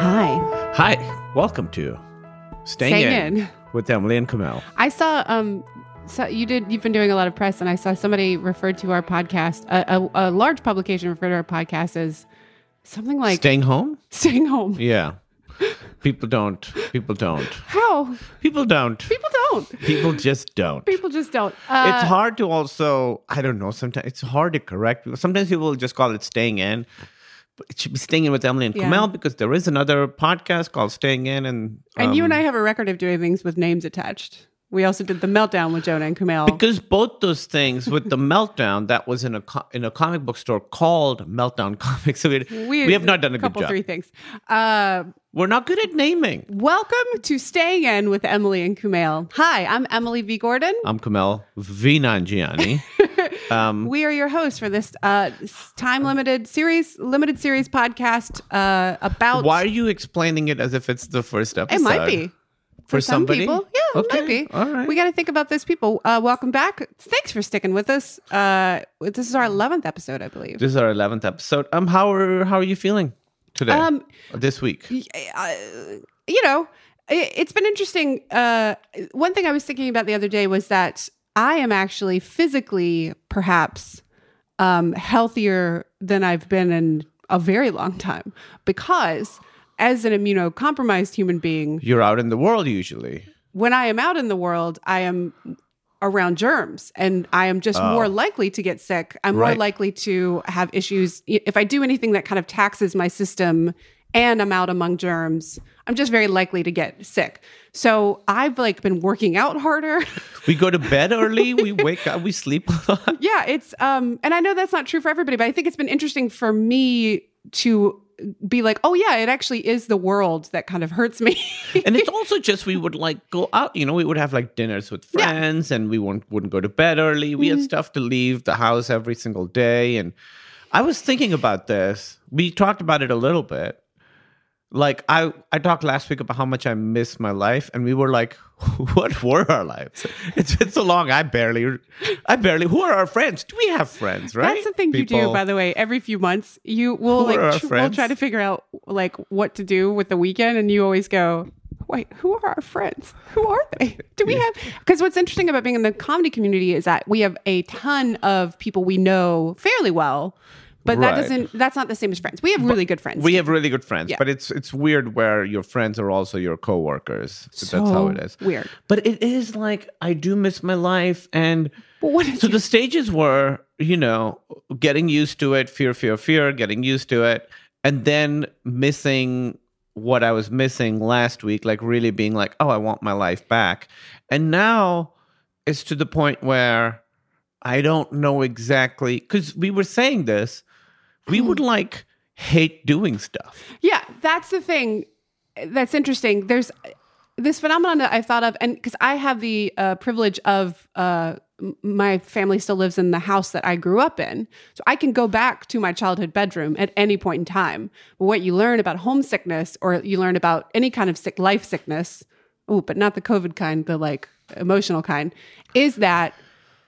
Hi. Hi, welcome to Staying, Staying in, In. with Emily and Kumail. I saw um so you did you've been doing a lot of press and I saw somebody referred to our podcast a, a, a large publication referred to our podcast as something like Staying home? staying home. Yeah. People don't. People don't. How? People don't. People don't. People just don't. People just don't. Uh, it's hard to also, I don't know, sometimes it's hard to correct. Sometimes people just call it staying in. Should be staying in with Emily and Yeah. Kumail because there is another podcast called Staying In. And, and you and um, I have a record of doing things with names attached. We also did the meltdown with Jonah and Kumail. Because both those things with the meltdown that was in a co- in a comic book store called Meltdown Comics. So we, we, have not done a good couple job. three things. Uh, We're not good at naming. welcome to Staying In with Emily and Kumail. Hi, I'm Emily V. Gordon. I'm Kumail V Nanjiani. um, We are your hosts for this uh, time limited series, limited series podcast uh, about. why are you explaining it as if it's the first episode? It might be for, some somebody. people. Yeah, it might be. All right. We got to think about those people. Uh, welcome back. Thanks for sticking with us. Uh, this is our eleventh episode, I believe. this is our eleventh episode. Um, how are how are you feeling today? Um, this week. uh, you know, it, it's been interesting. Uh, one thing I was thinking about the other day was that I am actually physically, perhaps, um, healthier than I've been in a very long time because, as an immunocompromised human being, You're out in the world usually. when I am out in the world, I am around germs and I am just more likely to get sick. I'm more Oh. Likely to have issues. If I do anything that kind of taxes my system and I'm out among germs, I'm just very likely to get sick. So I've like been working out harder. We go to bed early. we wake up. We sleep a lot. yeah, it's um and I know that's not true for everybody, but I think it's been interesting for me to be like, "Oh yeah, it actually is the world that kind of hurts me." and it's also just we would like go out you know we would have like dinners with Yeah. friends and we wouldn't, wouldn't go to bed early we Mm-hmm. had stuff to leave the house every single day and i was thinking about this we talked about it a little bit like i i talked last week about how much i miss my life and we were like what were our lives it's been so long i barely i barely who are our friends do we have friends right That's the thing you do, by the way. Every few months, you will Who like tr- we'll try to figure out like what to do with the weekend, and you always go, "Wait, who are our friends? Who are they? Do we have?" Because what's interesting about being in the comedy community is that we have a ton of people we know fairly well, but that doesn't. That's not the same as friends. We have really good friends. we have really good friends Yeah. but it's it's weird where your friends are also your coworkers so that's how it is weird. but it is like i do miss my life and But what is so the stages were you know getting used to it fear fear fear getting used to it and then missing what i was missing last week like really being like oh i want my life back and now it's to the point where i don't know exactly because we were saying this we would like hate doing stuff Yeah, that's the thing that's interesting. There's this phenomenon that I thought of, and because I have the uh, privilege of uh, my family still lives in the house that I grew up in, so I can go back to my childhood bedroom at any point in time. But what you learn about homesickness, or you learn about any kind of sick life sickness, oh, but not the COVID kind, the like emotional kind, is that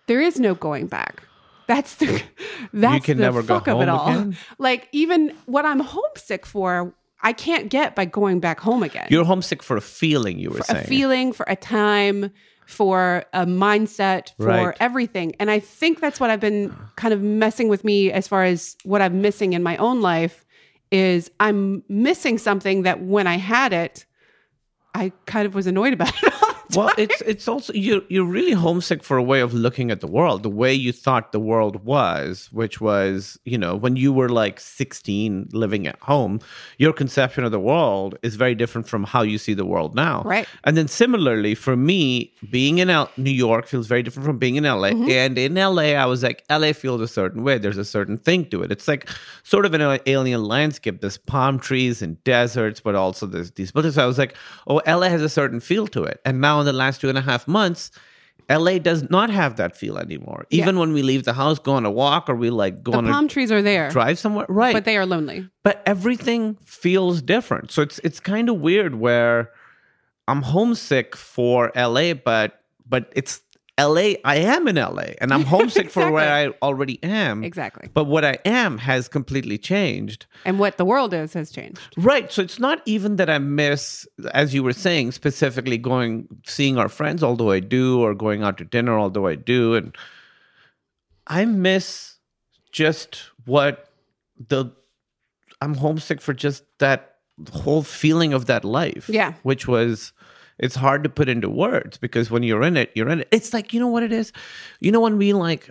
there is no going back. That's the that's the fuck of it all. again? Like even what I'm homesick for, I can't get by going back home again. you're homesick for a feeling you were a saying feeling, for a time, for a mindset, for Right. everything. And I think that's what I've been kind of messing with me as far as what I'm missing in my own life is I'm missing something that when I had it, I kind of was annoyed about it. Well, it's it's also you're you're really homesick for a way of looking at the world, the way you thought the world was, which was you know when you were like 16 living at home, your conception of the world is very different from how you see the world now. Right. And then similarly for me, being in L- New York feels very different from being in LA. Mm-hmm. And in LA, I was like, LA feels a certain way. There's a certain thing to it. It's like sort of an alien landscape. There's palm trees and deserts, but also there's these buildings. So I was like, oh, LA has a certain feel to it. And now in the last two and a half months, LA does not have that feel anymore. Even when we leave the house, go on a walk, or we like go the on palm a trees are there, drive somewhere, right? but they are lonely. but everything feels different. So it's it's kind of weird where I'm homesick for LA, but but it's LA, I am in LA and I'm homesick for where I already am. Exactly. But what I am has completely changed. And what the world is has changed. Right. So it's not even that I miss, as you were saying, specifically going, seeing our friends, although I do, or going out to dinner, although I do. And I miss just what the, I'm homesick for just that whole feeling of that life. Yeah. Which was, it's hard to put into words because when you're in it, you're in it. It's like, you know what it is? You know, when we like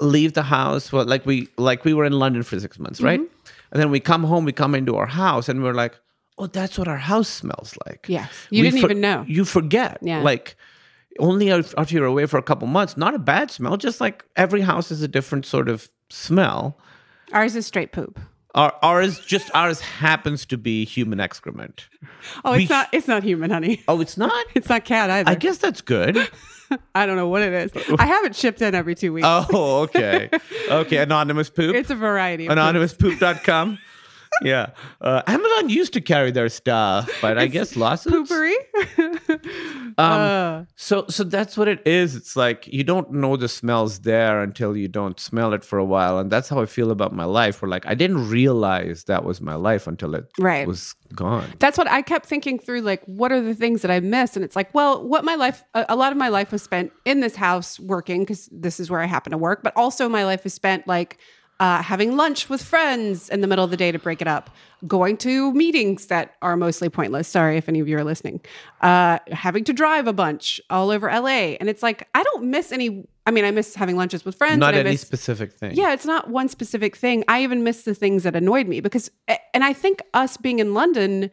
leave the house, well, like we, like we were in London for six months, right? Mm-hmm. And then we come home, we come into our house and we're like, oh, that's what our house smells like. Yes. You We didn't for- even know. You forget. Yeah. Like, only after you're away for a couple months, not a bad smell, just like every house is a different sort of smell. Ours is straight poop. Our, ours just ours happens to be human excrement. Oh, We it's not it's not human, honey. Oh, it's not. It's not cat either. I guess that's good. I don't know what it is. I have it shipped in every two weeks. Oh, okay. Okay, anonymous poop. It's a variety. Anonymouspoop.com. yeah. Uh, Amazon used to carry their stuff, but I guess lawsuits. Poopery. Um, Uh, so so that's what it is. It's like you don't know the smells there until you don't smell it for a while. And that's how I feel about my life. Where like I didn't realize that was my life until it Right. was gone. that's what I kept thinking through. Like, what are the things that I missed? And it's like, well, what my life, a, a lot of my life was spent in this house working because this is where I happen to work. But also, my life is spent like uh, having lunch with friends in the middle of the day to break it up, going to meetings that are mostly pointless. Sorry if any of you are listening. Uh, having to drive a bunch all over LA, and it's like I don't miss any. I mean, I miss having lunches with friends. Not any miss, specific thing. yeah, it's not one specific thing. I even miss the things that annoyed me because, and I think us being in London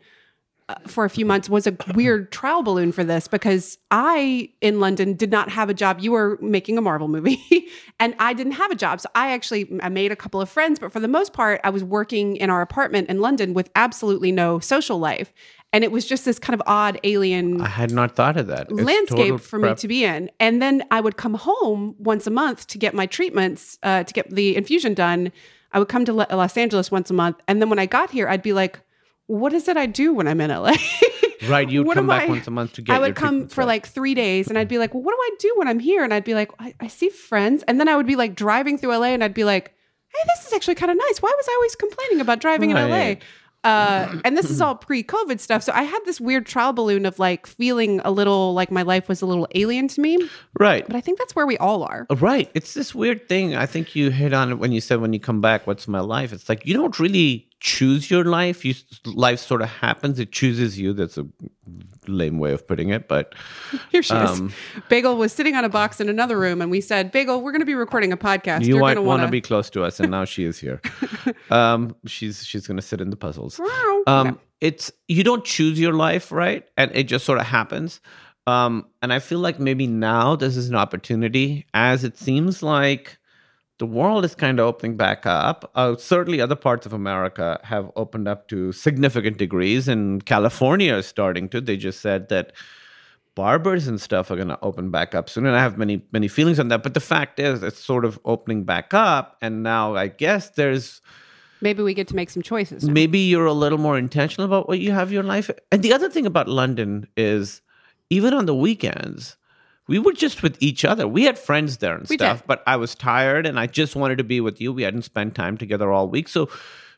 for a few months was a weird trial balloon for this because I in London did not have a job. You were making a Marvel movie, and I didn't have a job. So I actually I made a couple of friends, but for the most part, I was working in our apartment in London with absolutely no social life, and it was just this kind of odd alien I had not thought of that. It's landscape for me to be in. And then I would come home once a month to get my treatments, uh, to get the infusion done. I would come to Lo- Los Angeles once a month. And then when I got here, I'd be like, what is it I do when I'm in LA? Right, you'd What come back I- once a month to get I would come for right. like three days and I'd be like, well, what do I do when I'm here? And I'd be like, I, I see friends. And then I would be like driving through LA and I'd be like, hey, this is actually kind of nice. Why was I always complaining about driving in LA? Uh, and this is all pre-COVID stuff. So I had this weird trial balloon of like feeling a little like my life was a little alien to me. right. But I think that's where we all are. Right. It's this weird thing. I think you hit on it when you said when you come back, what's my life? It's like you don't really choose your life. You life sort of happens. It chooses you. That's a lame way of putting it, but Here she Um, is. Bagel was sitting on a box in another room, and we said, "Bagel, we're going to be recording a podcast. you You're might going to want to be close to us, and now she is here. um, she's she's gonna sit in the puzzles. to." Um, it's you don't choose your life, right? And it just sort of happens. Um, and I feel like maybe now this is an opportunity, as it seems like the world is kind of opening back up. Uh, certainly, other parts of America have opened up to significant degrees, and California is starting to. They just said that barbers and stuff are going to open back up soon, and I have many many feelings on that. But the fact is, it's sort of opening back up, and now I guess there's Maybe we get to make some choices. now. maybe you're a little more intentional about what you have in your life. And the other thing about London is even on the weekends, we were just with each other. We had friends there and We stuff, did. but I was tired and I just wanted to be with you. We hadn't spent time together all week. So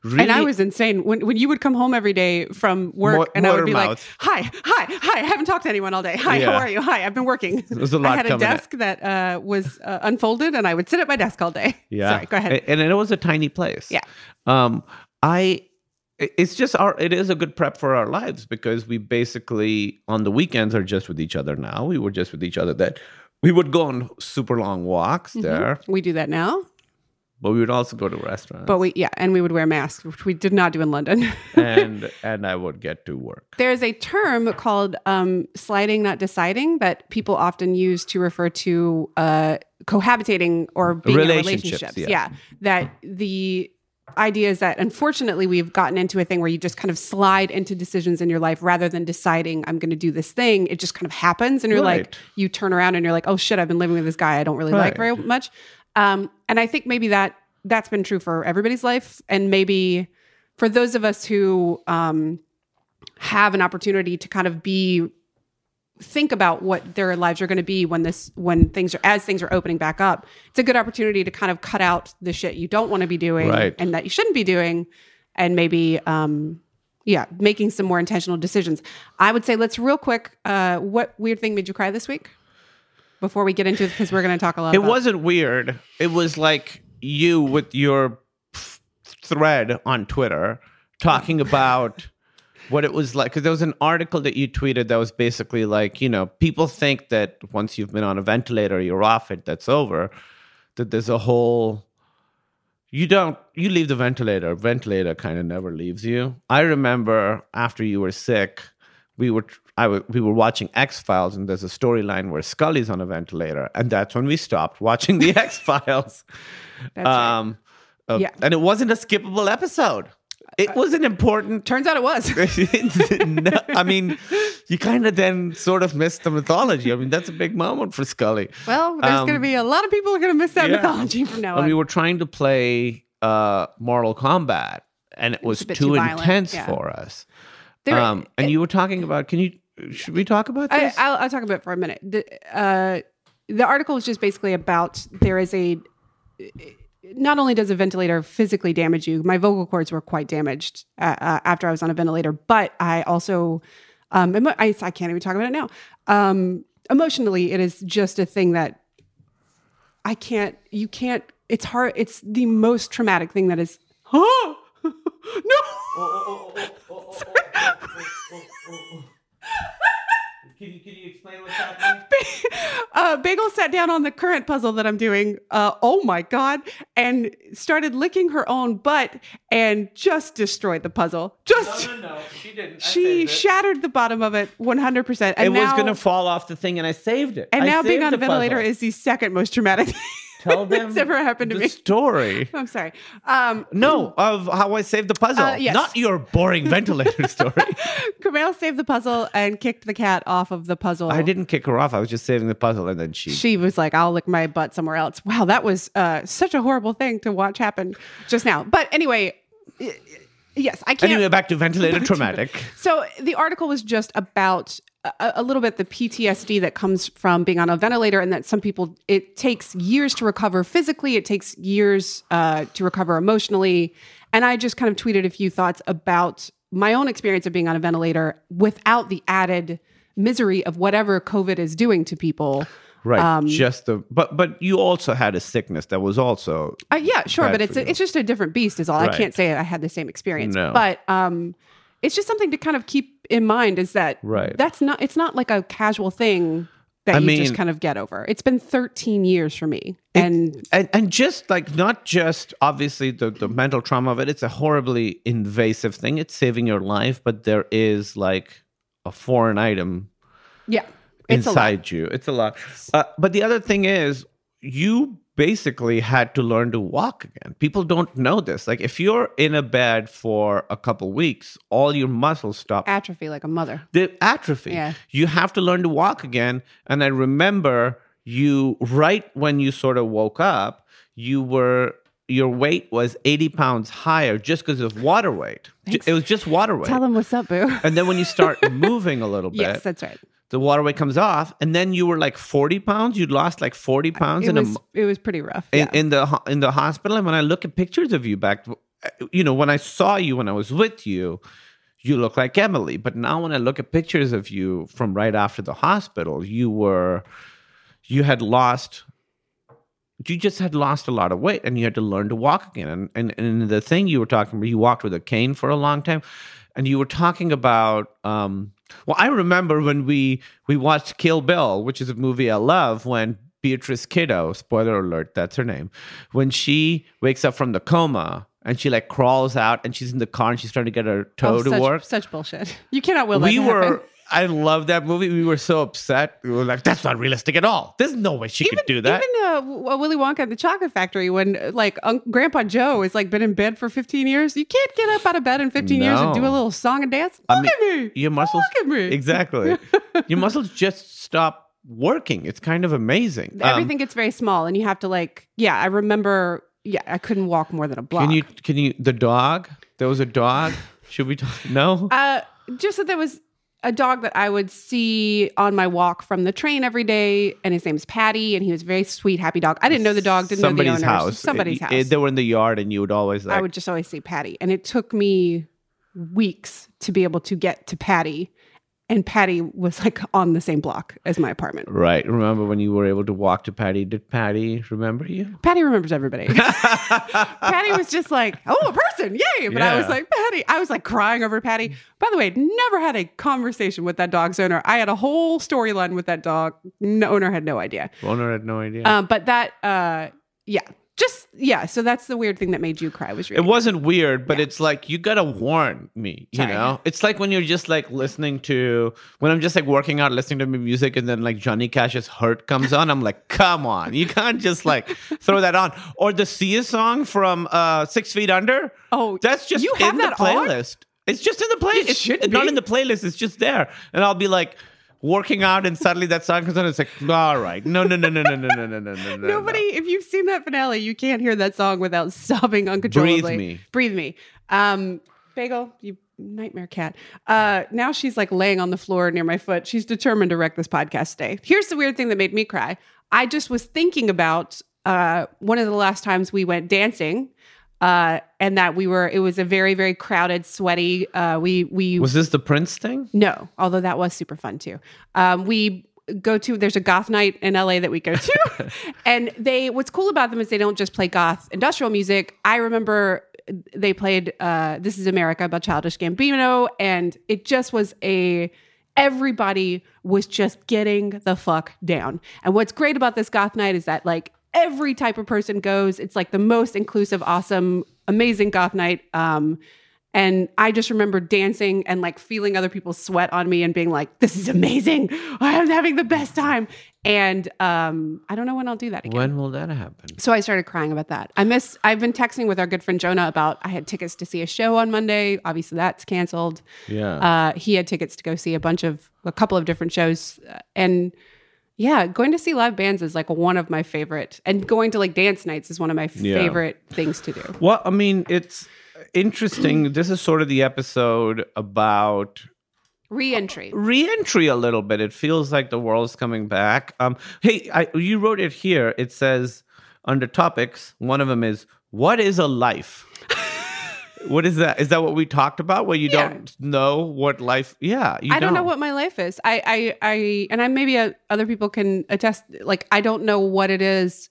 really And I was insane when when you would come home every day from work, Mo- and I would be like, "Hi, hi, hi! I haven't talked to anyone all day. Hi, Yeah. how are you? Hi, I've been working." was a lot I had a coming at- desk that uh, was uh, unfolded, and I would sit at my desk all day. Yeah. Sorry, go ahead. And it was a tiny place. Yeah. Um, I, it- it's just our, it is a good prep for our lives because we basically on the weekends are just with each other now. We were just with each other that we would go on super long walks Mm-hmm. there, we do that now, but we would also go to restaurants. but we yeah, and we would wear masks, which we did not do in London. and and I would get to work. There's a term called um, sliding, not deciding, that people often use to refer to uh, cohabitating or being in Relationships, relationships. yeah. That the idea is that unfortunately we've gotten into a thing where you just kind of slide into decisions in your life rather than deciding I'm going to do this thing. It just kind of happens, and you're like, you turn around and you're like, oh shit, I've been living with this guy I don't really like very much. Um, and I think maybe that that's been true for everybody's life, and maybe for those of us who um, have an opportunity to kind of be think about what their lives are going to be when this when things are as things are opening back up it's a good opportunity to kind of cut out the shit you don't want to be doing Right. and that you shouldn't be doing and maybe um yeah making some more intentional decisions i would say let's real quick uh what weird thing made you cry this week before we get into it because we're going to talk a lot It about wasn't weird. It was like you with your thread on Twitter talking about what it was like. Because there was an article that you tweeted that was basically like, you know, people think that once you've been on a ventilator, you're off it, that's over. That there's a whole. You don't. You leave the ventilator. Ventilator kind of never leaves you. I remember after you were sick, we were I w- we were watching X Files, and there's a storyline where Scully's on a ventilator, and that's when we stopped watching the X Files. That's right. um, uh, Yeah. and it wasn't a skippable episode. It was an important. turns out it was no, I mean, you kind of then sort of missed the mythology. I mean, that's a big moment for Scully. well there's Um, going to be a lot of people are going to miss that yeah. mythology from now And on we were trying to play uh, Mortal Kombat, and it was too too intense yeah. for us. There- um, and you were talking about. Can you? Should we talk about I, this? I'll, I'll talk about it for a minute. The, uh, the article is just basically about there is a. Not only does a ventilator physically damage you, my vocal cords were quite damaged uh, uh, after I was on a ventilator, but I also, um, emo- I, I can't even talk about it now. Um, emotionally, it is just a thing that I can't, you can't, it's hard, it's the most traumatic thing that is, oh, no. Can you, can you explain what's happening? uh, Bagel sat down on the current puzzle that I'm doing. Uh, oh my god! And started licking her own butt and just destroyed the puzzle. Just No, no, no. She didn't. She shattered the bottom of it 100. percent It And was going to fall off the thing, and I saved it. and I now being on a the ventilator puzzle. is the second most traumatic thing Tell them that's ever happened to the me. story. I'm sorry. Um, No, of how I saved the puzzle. Uh, yes. Not your boring ventilator story. Kumail saved the puzzle and kicked the cat off of the puzzle. I didn't kick her off. I was just saving the puzzle, and then she. she was like, I'll lick my butt somewhere else. Wow, that was uh, such a horrible thing to watch happen just now. But anyway, yes, I can't. Anyway, back to ventilator traumatic. So the article was just about a, a little bit the PTSD that comes from being on a ventilator, and that some people it takes years to recover physically, it takes years uh, to recover emotionally. And I just kind of tweeted a few thoughts about my own experience of being on a ventilator without the added misery of whatever COVID is doing to people. Right. Um, just the but but you also had a sickness that was also Uh, yeah, sure, but it's a, it's just a different beast, is all. I can't say I had the same experience, No. but um, it's just something to kind of keep in mind. Is that Right. That's not. It's not like a casual thing that I you mean- just kind of get over. It's been 13 years for me, and and and just like not just obviously the the mental trauma of it it's a horribly invasive thing it's saving your life but there is like a foreign item yeah, it's a lot. inside you it's a lot uh, but the other thing is you basically had to learn to walk again people don't know this like if you're in a bed for a couple weeks all your muscles stop atrophy like a mother. the atrophy. Yeah. You have to learn to walk again. And I remember you right when you sort of woke up, you were your weight was 80 pounds higher just because of water weight. Ju- It was just water weight. Tell them what's up, boo. and then when you start moving a little bit, yes, that's right. The water weight comes off, and then you were like 40 pounds. You'd lost like 40 pounds It in a it was pretty rough. in, yeah. in the in the hospital and when i look at pictures of you back you know when i saw you when i was with you you look like emily but now when i look at pictures of you from right after the hospital you were you had lost you just had lost a lot of weight and you had to learn to walk again and and, and the thing you were talking about you walked with a cane for a long time and you were talking about um well i remember when we we watched kill bill which is a movie i love when beatrix kiddo spoiler alert that's her name when she wakes up from the coma and she like crawls out and she's in the car and she's trying to get her oh, toe Oh, to such, work Such bullshit. You cannot will that we were happen. I love that movie. We were so upset. We were like that's not realistic at all. There's no way she could do that. Even uh, uh, Willy Wonka and the Chocolate Factory, when uh, like Unc Grandpa Joe has like been in bed for 15 years, you can't get up out of bed in 15 years and do a little song and dance. I Look mean, at me. your muscles Look at me. exactly. Your muscles just stop working. It's kind of amazing. Um, Everything gets very small, and you have to like, yeah. I remember, yeah, I couldn't walk more than a block. can you can you the dog? There was a dog? Should we talk? No? Uh, just that there was a dog that I would see on my walk from the train every day, and his name's Patty, and he was a very sweet, happy dog. I didn't know the dog, didn't somebody's know the owners. house. Somebody's It- house. it- they were in the yard, and you would always like. I would just always see Patty, and it took me weeks to be able to get to Patty, and Patty was like on the same block as my apartment. Right. Remember when you were able to walk to Patty? Did Patty remember you? Patty remembers everybody. Patty was just like, oh, a person, yay! But I was like, Patty, I was like crying over Patty. By the way, never had a conversation with that dog's owner. I had a whole storyline with that dog. No owner had no idea. Owner had no idea. Um, but that, uh, yeah, just yeah. So that's the weird thing that made you cry was it wasn't weird, but it's like you gotta warn me. You Sorry. know, it's like when you're just like listening to when I'm just like working out, listening to music, and then like Johnny Cash's "Hurt" comes on. I'm like, come on, you can't just like throw that on. Or the Sia song from uh, Six Feet Under. Oh, That's just you have in that the on? playlist. It's just in the playlist. It It's should not in the playlist. It's just there, and I'll be like working out, and suddenly that song comes on. It's like, all right, no, no, no, no, no, no, no, no, no, no. no. Nobody, if you've seen that finale, you can't hear that song without sobbing uncontrollably. Breathe me. Breathe me. Um, Bagel, you nightmare cat. Uh, now she's like laying on the floor near my foot. She's determined to wreck this podcast today. Here's the weird thing that made me cry. I just was thinking about uh, one of the last times we went dancing. Uh, and that we were, it was a very, very crowded, sweaty. Uh, we we Was this the Prince thing? no, although that was super fun too. Um, we go to there's a goth night in LA that we go to, and they what's cool about them is they don't just play goth industrial music. I remember they played uh, "This Is America" by Childish Gambino, and it just was a everybody was just getting the fuck down. And what's great about this goth night is that like every type of person goes. It's like the most inclusive, awesome, amazing goth night. Um, and I just remember dancing and like feeling other people's sweat on me and being like, this is amazing. I am having the best time. And um, I don't know when I'll do that again. When will that happen? So I started crying about that. I miss, I've been texting with our good friend Jonah about I had tickets to see a show on Monday. Obviously, that's canceled. Yeah. Uh, he had tickets to go see a bunch of, a couple of different shows. Uh, And yeah, going to see live bands is like one of my favorite. And going to like dance nights is one of my Yeah. favorite things to do. Well, I mean, it's interesting. this is sort of the episode about Re-entry. reentry a little bit. It feels like the world's coming back. Um, hey, I, you wrote it here. It says under topics, one of them is what is a life? what is that? Is that what we talked about? Where you Yeah. don't know what life? Yeah, you I don't know what my life is. I, I, I, and I maybe uh, other people can attest. Like, I don't know what it is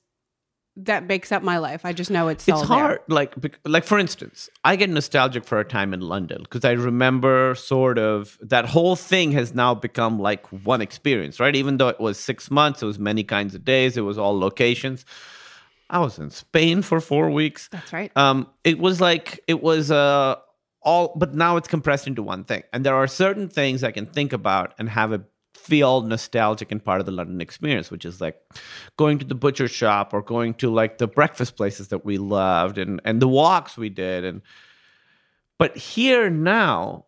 that makes up my life. I just know it's it's hard like bec- like for instance i get nostalgic for a time in london because i remember sort of that whole thing has now become like one experience right even though it was six months it was many kinds of days it was all locations i was in spain for four weeks. That's right. um it was like it was uh all but now it's compressed into one thing. And there are certain things i can think about and have a feel nostalgic and part of the london experience which is like going to the butcher shop or going to like the breakfast places that we loved and and the walks we did. And but here now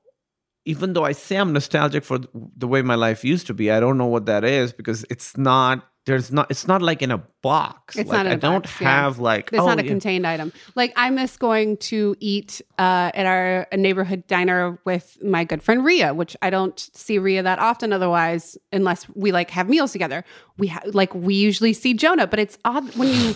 even though i say i'm nostalgic for the way my life used to be i don't know what that is because it's not there's not it's not like in a box It's like, not i don't box, yeah. have like It's oh, not a yeah. contained item. Like I miss going to eat uh, at our neighborhood diner with my good friend Ria, which I don't see Ria that often otherwise, unless we like have meals together. We ha- like we usually see Jonah, but it's odd when you.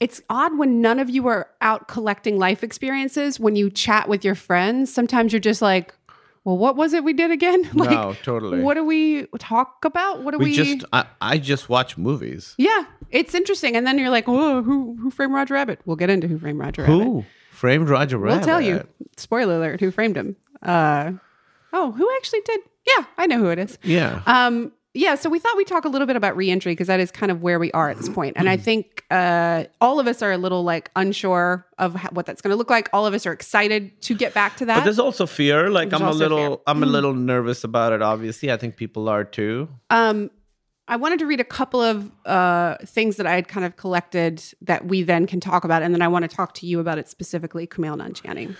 It's odd when none of you are out collecting life experiences. When you chat with your friends, sometimes you're just like, "Well, what was it we did again? like, no totally what do we talk about? What do we, we, just I, I just watch movies Yeah, it's interesting. And then you're like, "Oh, who who framed Roger Rabbit?" We'll get into who framed Roger Rabbit. who framed roger rabbit We'll tell you. Spoiler alert: Who framed him? Uh, oh, who actually did? Yeah, I know who it is. yeah Um, yeah. So we thought we'd talk a little bit about reentry because that is kind of where we are at this point. And I think uh, all of us are a little like unsure of how, what that's going to look like. All of us are excited to get back to that. But there's also fear. Like There's I'm a little, fear. I'm a little nervous about it. Obviously, I think people are too. Um, I wanted to read a couple of uh, things that I had kind of collected that we then can talk about, and then I want to talk to you about it specifically, Kumail Nanjiani.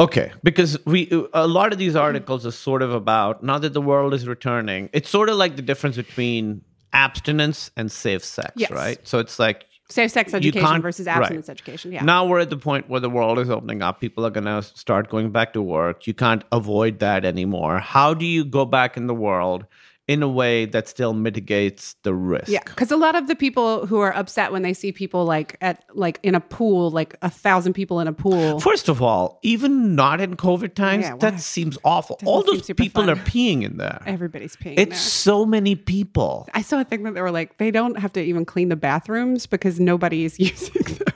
Okay, because we a lot of these articles are sort of about now that the world is returning. It's sort of like the difference between abstinence and safe sex, Yes. right? So it's like Safe sex education versus right. abstinence education. Yeah. Now we're at the point where the world is opening up. People are going to start going back to work. You can't avoid that anymore. How do you go back in the world in a way that still mitigates the risk? Yeah, because a lot of the people who are upset when they see people like at like in a pool, like a thousand people in a pool. First of all, even not in COVID times, Yeah, that seems awful. Doesn't All those people fun. are peeing in there. Everybody's peeing. It's there. so many people. I saw a thing that they were like, they don't have to even clean the bathrooms because nobody is using them.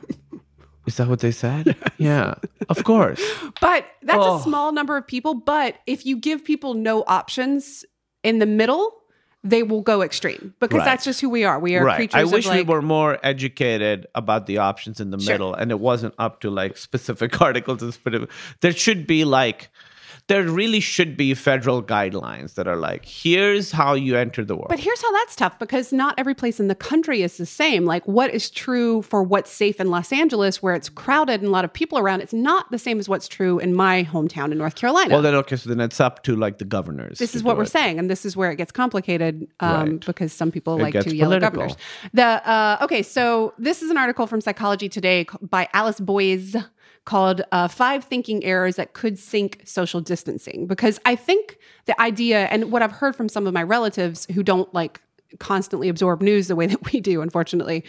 Is that what they said? yeah, of course. But that's Oh. a small number of people. But if you give people no options in the middle, they will go extreme because Right. that's just who we are. We are right. creatures I wish like, we were more educated about the options in the Sure. middle, and it wasn't up to like specific articles. and specific- There should be like, there really should be federal guidelines that are like, here's how you enter the world. But here's how that's tough because not every place in the country is the same. Like what is true for what's safe in Los Angeles, where it's crowded and a lot of people around, it's not the same as what's true in my hometown in North Carolina. well, then okay, so then it's up to like the governors. this is what we're it. saying, and this is where it gets complicated um, Right. because some people It like to yell at governors. The uh, okay, so this is an article from Psychology Today by Alice Boyes called uh, Five Thinking Errors That Could Sink Social Distancing. Because I think the idea, and what I've heard from some of my relatives who don't like constantly absorb news the way that we do, unfortunately,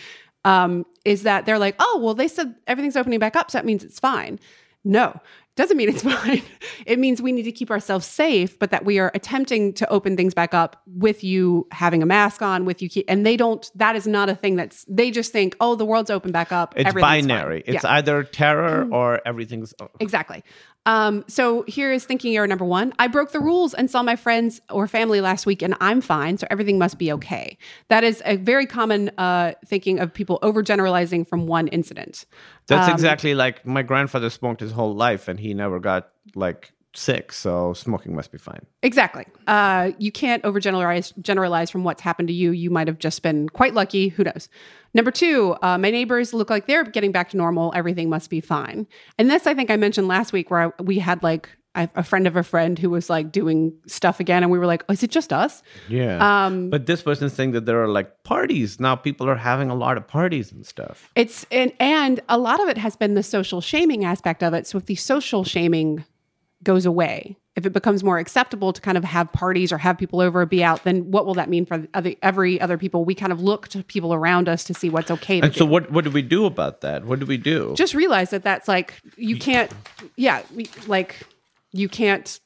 um, is that they're like, oh, well, they said everything's opening back up, so that means it's fine. No, doesn't mean it's fine. It means we need to keep ourselves safe, but that we are attempting to open things back up with you having a mask on, with you, keep, and they don't. That is not a thing that's. They just think, oh, the world's open back up. It's everything's fine. binary. It's Yeah. either terror or everything's. Exactly. Um, so here is thinking error number one. I broke the rules and saw my friends or family last week and I'm fine, so everything must be okay. That is a very common uh, thinking of people overgeneralizing from one incident. That's Um, exactly like my grandfather smoked his whole life and he never got like sick, so smoking must be fine. Exactly. Uh, you can't overgeneralize generalize from what's happened to you. You might have just been quite lucky. Who knows? Number two, uh, my neighbors look like they're getting back to normal. Everything must be fine. And this, I think, I mentioned last week, where I, we had like a friend of a friend who was like doing stuff again, and we were like, oh, "Is it just us?" Yeah. Um, but this person's saying that there are like parties. Now people are having a lot of parties and stuff. It's and and a lot of it has been the social shaming aspect of it. So if the social shaming goes away, if it becomes more acceptable to kind of have parties or have people over or be out, then what will that mean for other, every other people? We kind of look to people around us to see what's okay And do. so what what do we do about that? What do we do? Just realize that that's like you can't. Yeah, we, like you can't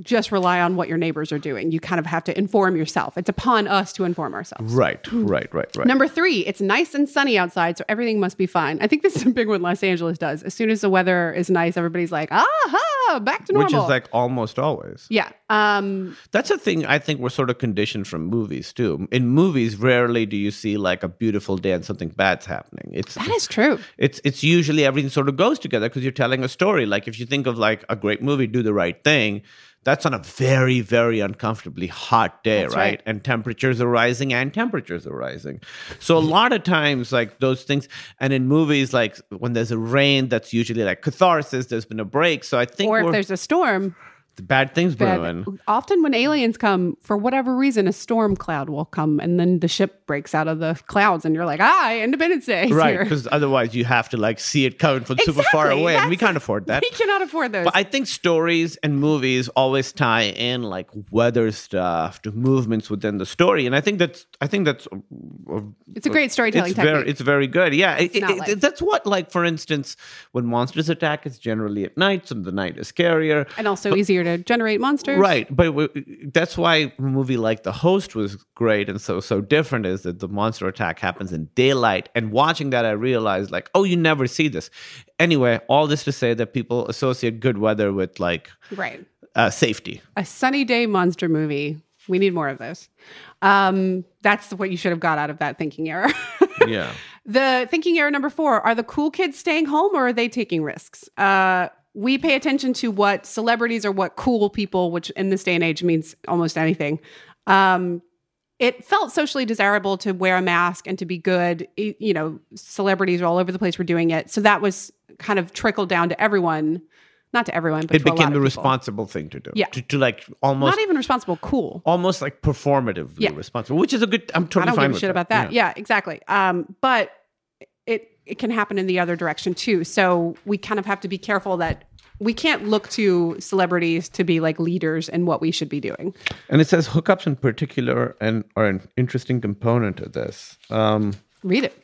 just rely on what your neighbors are doing. You kind of have to inform yourself. It's upon us to inform ourselves. right, right, right, right. Number three, it's nice and sunny outside, so everything must be fine. I think this is a big one Los Angeles does. As soon as the weather is nice, everybody's like, aha, back to normal. Which is like almost always. yeah. Um, That's a thing I think we're sort of conditioned from movies too. In movies, rarely do you see like a beautiful day and something bad's happening. It's that is true. it's it's usually everything sort of goes together because you're telling a story. Like if you think of like a great movie, Do the Right Thing, that's on a very very uncomfortably hot day, right? right. And temperatures are rising and temperatures are rising. So a lot of times like those things and in movies like when there's a rain that's usually like catharsis, there's been a break. So I think Or if there's a storm, bad things bad- brewing. often when aliens come, for whatever reason, a storm cloud will come and then the ship breaks out of the clouds and you're like, ah, Independence Day. Right, because otherwise you have to like see it coming from super far Exactly, away, and we can't afford that. We cannot afford those. But I think stories and movies always tie in like weather stuff to movements within the story, and I think that's I think that's it's a great storytelling it's technique. very it's very good. Yeah, it- it- life. that's what like for instance, when monsters attack, it's generally at night, so the night is scarier. and also easier to generate monsters. Right, but w- that's why a movie like The Host was great and so so different is that the monster attack happens in daylight. And watching that, I realized like, oh, you never see this. Anyway, all this to say that people associate good weather with like Right. uh, safety. a sunny day monster movie. We need more of those. Um, that's what you should have got out of that thinking error. Yeah. the thinking error number four are the cool kids staying home or are they taking risks? Uh, we pay attention to what celebrities or what cool people, which in this day and age means almost anything. Um, it felt socially desirable to wear a mask and to be good. You know, celebrities all over the place were doing it. So that was kind of trickled down to everyone, not to everyone, but It to a lot became the responsible thing to do. Yeah. To, to like almost Not even responsible, cool. almost like performatively Yeah. responsible, which is a good I'm totally I don't fine give a with shit about that. Yeah. Yeah, exactly. Um, but it it can happen in the other direction too. So we kind of have to be careful that we can't look to celebrities to be like leaders in what we should be doing. And it says hookups in particular and are an interesting component of this. Um, Read it.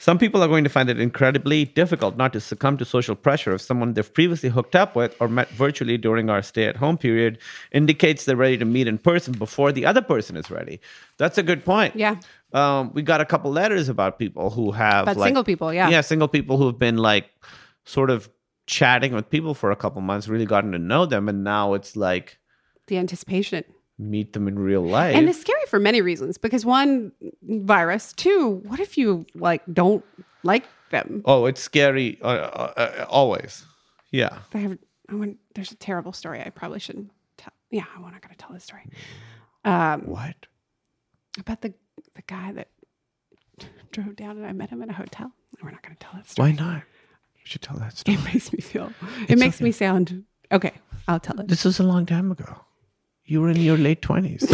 Some people are going to find it incredibly difficult not to succumb to social pressure if someone they've previously hooked up with or met virtually during our stay at home period indicates they're ready to meet in person before the other person is ready. That's a good point. Yeah. Um, we got a couple letters about people who have About like, single people, yeah. Yeah, single people who've been like sort of chatting with people for a couple months, really gotten to know them, and now it's like The anticipation. Meet them in real life. And it's scary for many reasons because one, virus. Two, what if you like don't like them? oh, it's scary uh, uh, uh, always. Yeah. I have, I want, there's a terrible story I probably shouldn't tell. Yeah, I'm not going to tell this story. Um, What? about the the guy that drove down and I met him in a hotel. We're not going to tell that story. Why not? You should tell that story. It makes me feel. It makes me sound okay. I'll tell it. This was a long time ago. You were in your late twenties.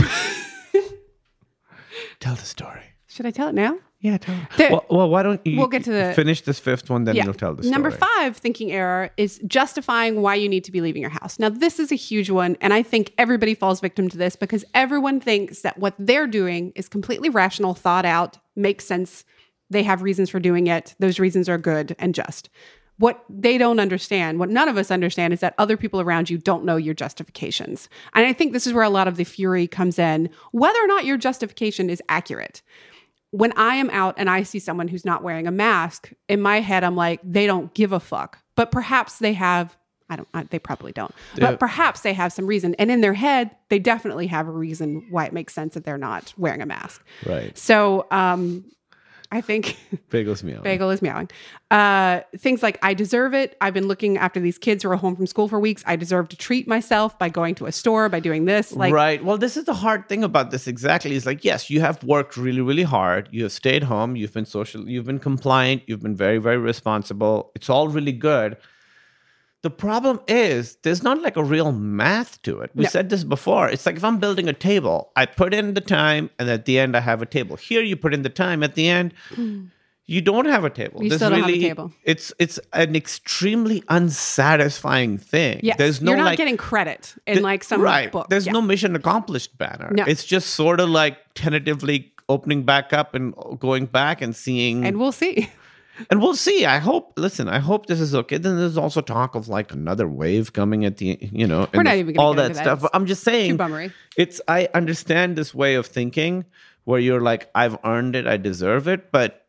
tell the story. Should I tell it now? Yeah, tell it. There- well, well, why don't you We'll get to the- finish this fifth one, then you'll tell the story. Number five thinking error is justifying why you need to be leaving your house. Now, this is a huge one, and I think everybody falls victim to this because everyone thinks that what they're doing is completely rational, thought out, makes sense. They have reasons for doing it. Those reasons are good and just. What they don't understand, what none of us understand, is that other people around you don't know your justifications. And I think this is where a lot of the fury comes in, whether or not your justification is accurate when I am out and I see someone who's not wearing a mask, in my head, I'm like, they don't give a fuck. But perhaps they have, I don't, I, they probably don't, Yeah. but perhaps they have some reason. And in their head, they definitely have a reason why it makes sense that they're not wearing a mask. Right. So um, I think Bagels meow. Bagel is meowing. Uh, things like I deserve it. I've been looking after these kids who are home from school for weeks. I deserve to treat myself by going to a store, by doing this. Like, right. Well, this is the hard thing about this exactly. Is like, yes, you have worked really, really hard. You have stayed home. You've been social. You've been compliant. You've been very, very responsible. It's all really good. The problem is there's not like a real math to it. We No. said this before. It's like if I'm building a table, I put in the time and at the end I have a table. Here you put in the time at the end. Hmm. You don't have a table. You There's still don't have a table. It's it's an extremely unsatisfying thing. yes, There's no you're not like getting credit in Th- like some right. book. There's Yeah. no mission accomplished banner. No. It's just sort of like tentatively opening back up and going back and seeing and we'll see. And we'll see. I hope. Listen, I hope this is okay. Then there's also talk of like another wave coming at the you know We're not even all that that. stuff. I'm just saying, Too bummery. it's I understand this way of thinking where you're like, I've earned it, I deserve it, but.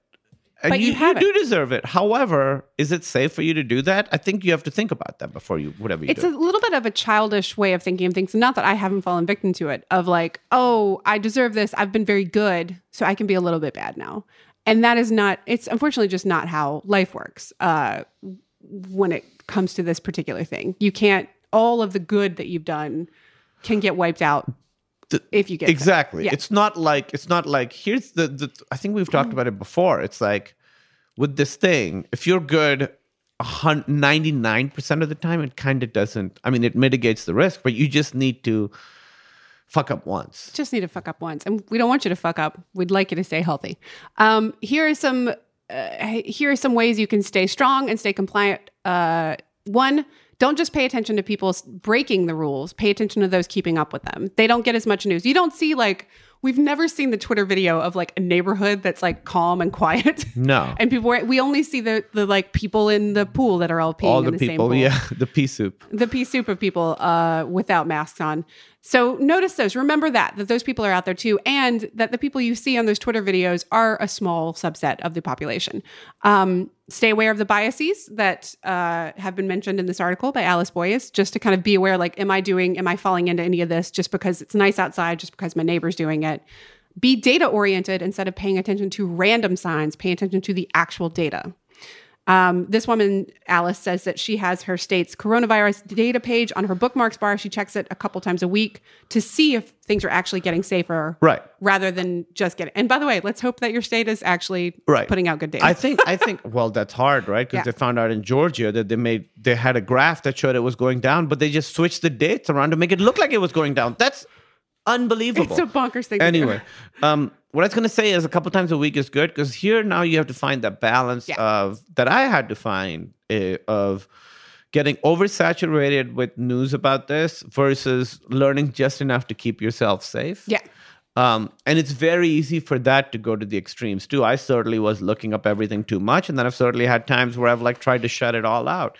And But you, you haven't. do deserve it. However, is it safe for you to do that? I think you have to think about that before you whatever you It's do. It's a little bit of a childish way of thinking of things. Not that I haven't fallen victim to it, of like, oh, I deserve this. I've been very good, so I can be a little bit bad now. And that is not, it's unfortunately just not how life works uh, when it comes to this particular thing. You can't, all of the good that you've done can get wiped out The- if you get exactly. Yeah. it's not like it's not like here's the, the i think we've talked about it before. It's like with this thing if you're good 99% of the time it kind of doesn't i mean it mitigates the risk but you just need to fuck up once. Just need to fuck up once. And we don't want you to fuck up. We'd like you to stay healthy. Um, here are some uh, here are some ways you can stay strong and stay compliant. Uh, one don't just pay attention to people breaking the rules. Pay attention to those keeping up with them. They don't get as much news. You don't see like we've never seen the twitter video of like a neighborhood that's like calm and quiet. No. And people were, we only see the the like people in the pool that are all peeing all in the the, same people pool. yeah the pea soup. The pea soup of people uh, without masks on. So notice those. Remember that that those people are out there too, and that the people you see on those Twitter videos are a small subset of the population. Um, stay aware of the biases that uh, have been mentioned in this article by Alice Boyes, just to kind of be aware. Like, am I doing? Am I falling into any of this just because it's nice outside, just because my neighbor's doing it? Be data oriented instead of paying attention to random signs. Pay attention to the actual data. Um, this woman, Alice, says that she has her state's coronavirus data page on her bookmarks bar. She checks it a couple times a week to see if things are actually getting safer, right rather than just getting. And by the way, let's hope that your state is actually Right. putting out good data. I think I think well that's hard, right? Because Yeah. they found out in Georgia that they made they had a graph that showed it was going down, but they just switched the dates around to make it look like it was going down. That's unbelievable. It's a bonkers thing. to anyway, um, what I was gonna say is a couple times a week is good because here now you have to find that balance Yeah. of that I had to find uh, of getting oversaturated with news about this versus learning just enough to keep yourself safe. yeah. Um, and it's very easy for that to go to the extremes too. I certainly was looking up everything too much, and then I've certainly had times where I've like tried to shut it all out.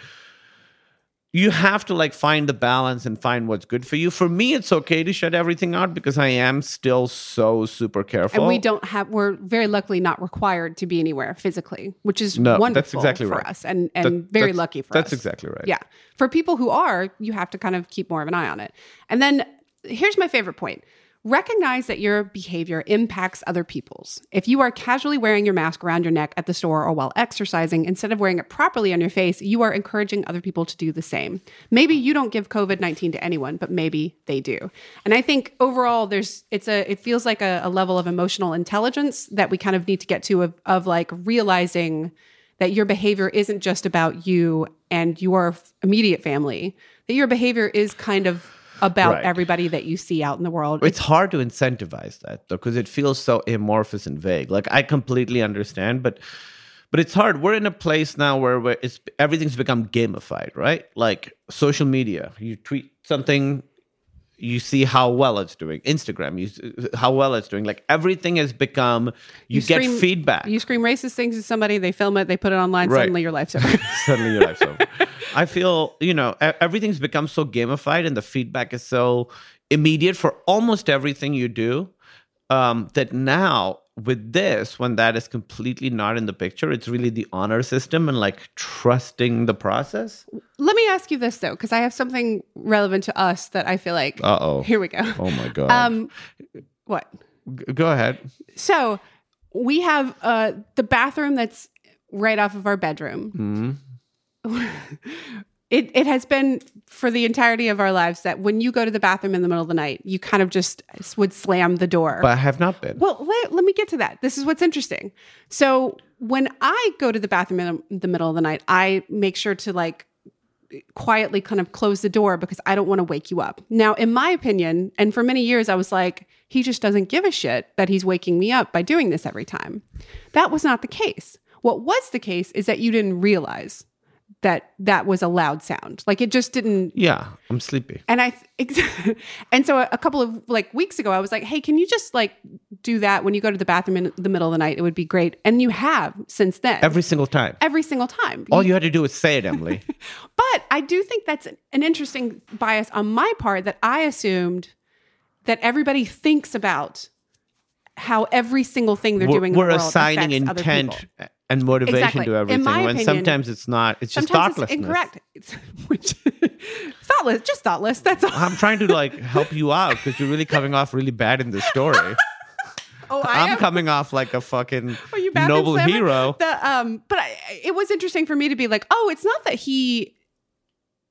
You have to like find the balance and find what's good for you. For me, it's okay to shut everything out because I am still so super careful. And we don't have, we're very luckily not required to be anywhere physically, which is No, that's wonderful exactly for right. us and, and That- very lucky for that's us. That's exactly right. Yeah. For people who are, you have to kind of keep more of an eye on it. And then here's my favorite point recognize that your behavior impacts other people's. If you are casually wearing your mask around your neck at the store or while exercising, instead of wearing it properly on your face, you are encouraging other people to do the same. Maybe you don't give COVID 19 to anyone, but maybe they do. And I think overall, there's, it's a, it feels like a, a level of emotional intelligence that we kind of need to get to of, of like realizing that your behavior isn't just about you and your immediate family, that your behavior is kind of about Right. everybody that you see out in the world. It's hard to incentivize that though, because it feels so amorphous and vague. Like I completely understand, but but it's hard. We're in a place now where where it's everything's become gamified, right? Like social media, you tweet something, you see how well it's doing. Instagram, you how well it's doing. Like everything has become. You, get scream- feedback. You scream racist things to somebody, they film it, they put it online, Right. suddenly your life's over. suddenly your life's over. I feel, you know, everything's become so gamified and the feedback is so immediate for almost everything you do um, that now with this, when that is completely not in the picture, it's really the honor system and like trusting the process. Let me ask you this though, because I have something relevant to us that I feel like. Uh oh. Here we go. Oh my God. Um, what? G- Go ahead. So we have uh, the bathroom that's right off of our bedroom. Mhm. It it has been for the entirety of our lives that when you go to the bathroom in the middle of the night, you kind of just would slam the door. But I have not been. Well, let, let me get to that. This is what's interesting. So, when I go to the bathroom in the middle of the night, I make sure to like quietly kind of close the door because I don't want to wake you up. Now, in my opinion, and for many years, I was like, he just doesn't give a shit that he's waking me up by doing this every time. That was not the case. What was the case is that you didn't realize that that was a loud sound. Like it just didn't yeah, I'm sleepy. and I, and so a, couple of like weeks ago, I was like, "Hey, can you just like do that when you go to the bathroom in the middle of the night? It would be great." And you have since then, Every single time. every single time. All you had to do was say it, Emily. but I do think that's an interesting bias on my part that I assumed that everybody thinks about how every single thing they're we're, doing. in we're the world assigning intent. And motivation Exactly. to In everything my when opinion, sometimes it's not it's just it's incorrect. It's, which, thoughtless, just thoughtless. That's all. i'm trying to like help you out because you're really coming off really bad in this story Oh, I i'm am. coming off like a fucking noble hero The um, but I, it was interesting for me to be like, oh, it's not that he.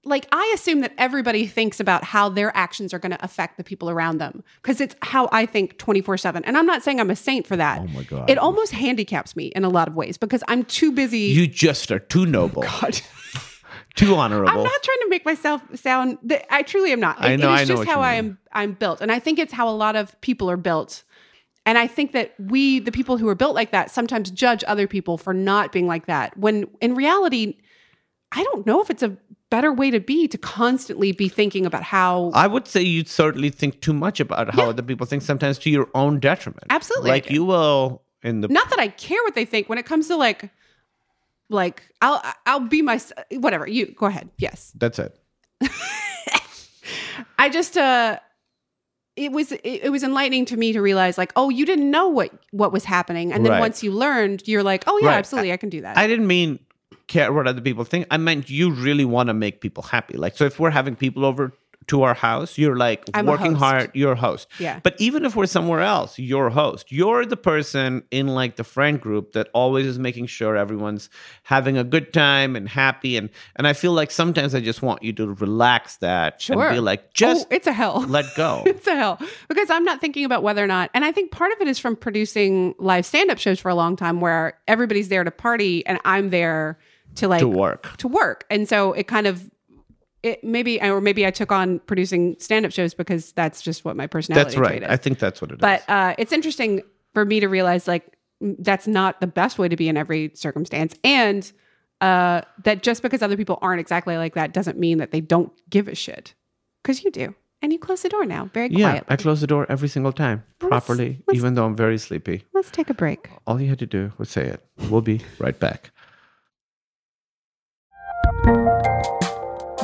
Like I assume that everybody thinks about how their actions are going to affect the people around them because it's how I think twenty four seven. And I'm not saying I'm a saint for that. Oh my God. It almost handicaps me in a lot of ways because I'm too busy. you just are too noble God. too honorable I'm not trying to make myself sound. That I truly am not. I know- It I is know just how I am. I'm built, and I think it's how a lot of people are built. And I think that we, the people who are built like that, sometimes judge other people for not being like that. When in reality, I don't know if it's a better way to be to constantly be thinking about how. I would say you certainly think too much about how Yeah. other people think, sometimes to your own detriment. Absolutely, Like you will in the not that I care what they think when it comes to like, like I'll I'll be my whatever. You go ahead. Yes. that's it. I just uh it was it, it was enlightening to me to realize like oh you didn't know what what was happening and then Right. once you learned you're like oh yeah Right. absolutely I, can do that. I didn't mean care what other people think. I meant you really want to make people happy. Like, so if we're having people over to our house, you're like I'm working hard, you're a host. Yeah. But even if we're somewhere else, you're a host. You're the person in like the friend group that always is making sure everyone's having a good time and happy. And and I feel like sometimes I just want you to relax that Sure. and be like, just oh, it's a hell. let go. it's a hell because I'm not thinking about whether or not, and I think part of it is from producing live stand up shows for a long time where everybody's there to party and I'm there to like to work. to work. And so it kind of it maybe or maybe I took on producing stand up shows because that's just what my personality That's right. is. I think that's what it is. but uh, it's interesting for me to realize like that's not the best way to be in every circumstance and uh, that just because other people aren't exactly like that doesn't mean that they don't give a shit because you do and you close the door now very quiet. yeah, quietly I close the door every single time properly, let's- even though I'm very sleepy. let's take a break All you had to do was say it. We'll be right back.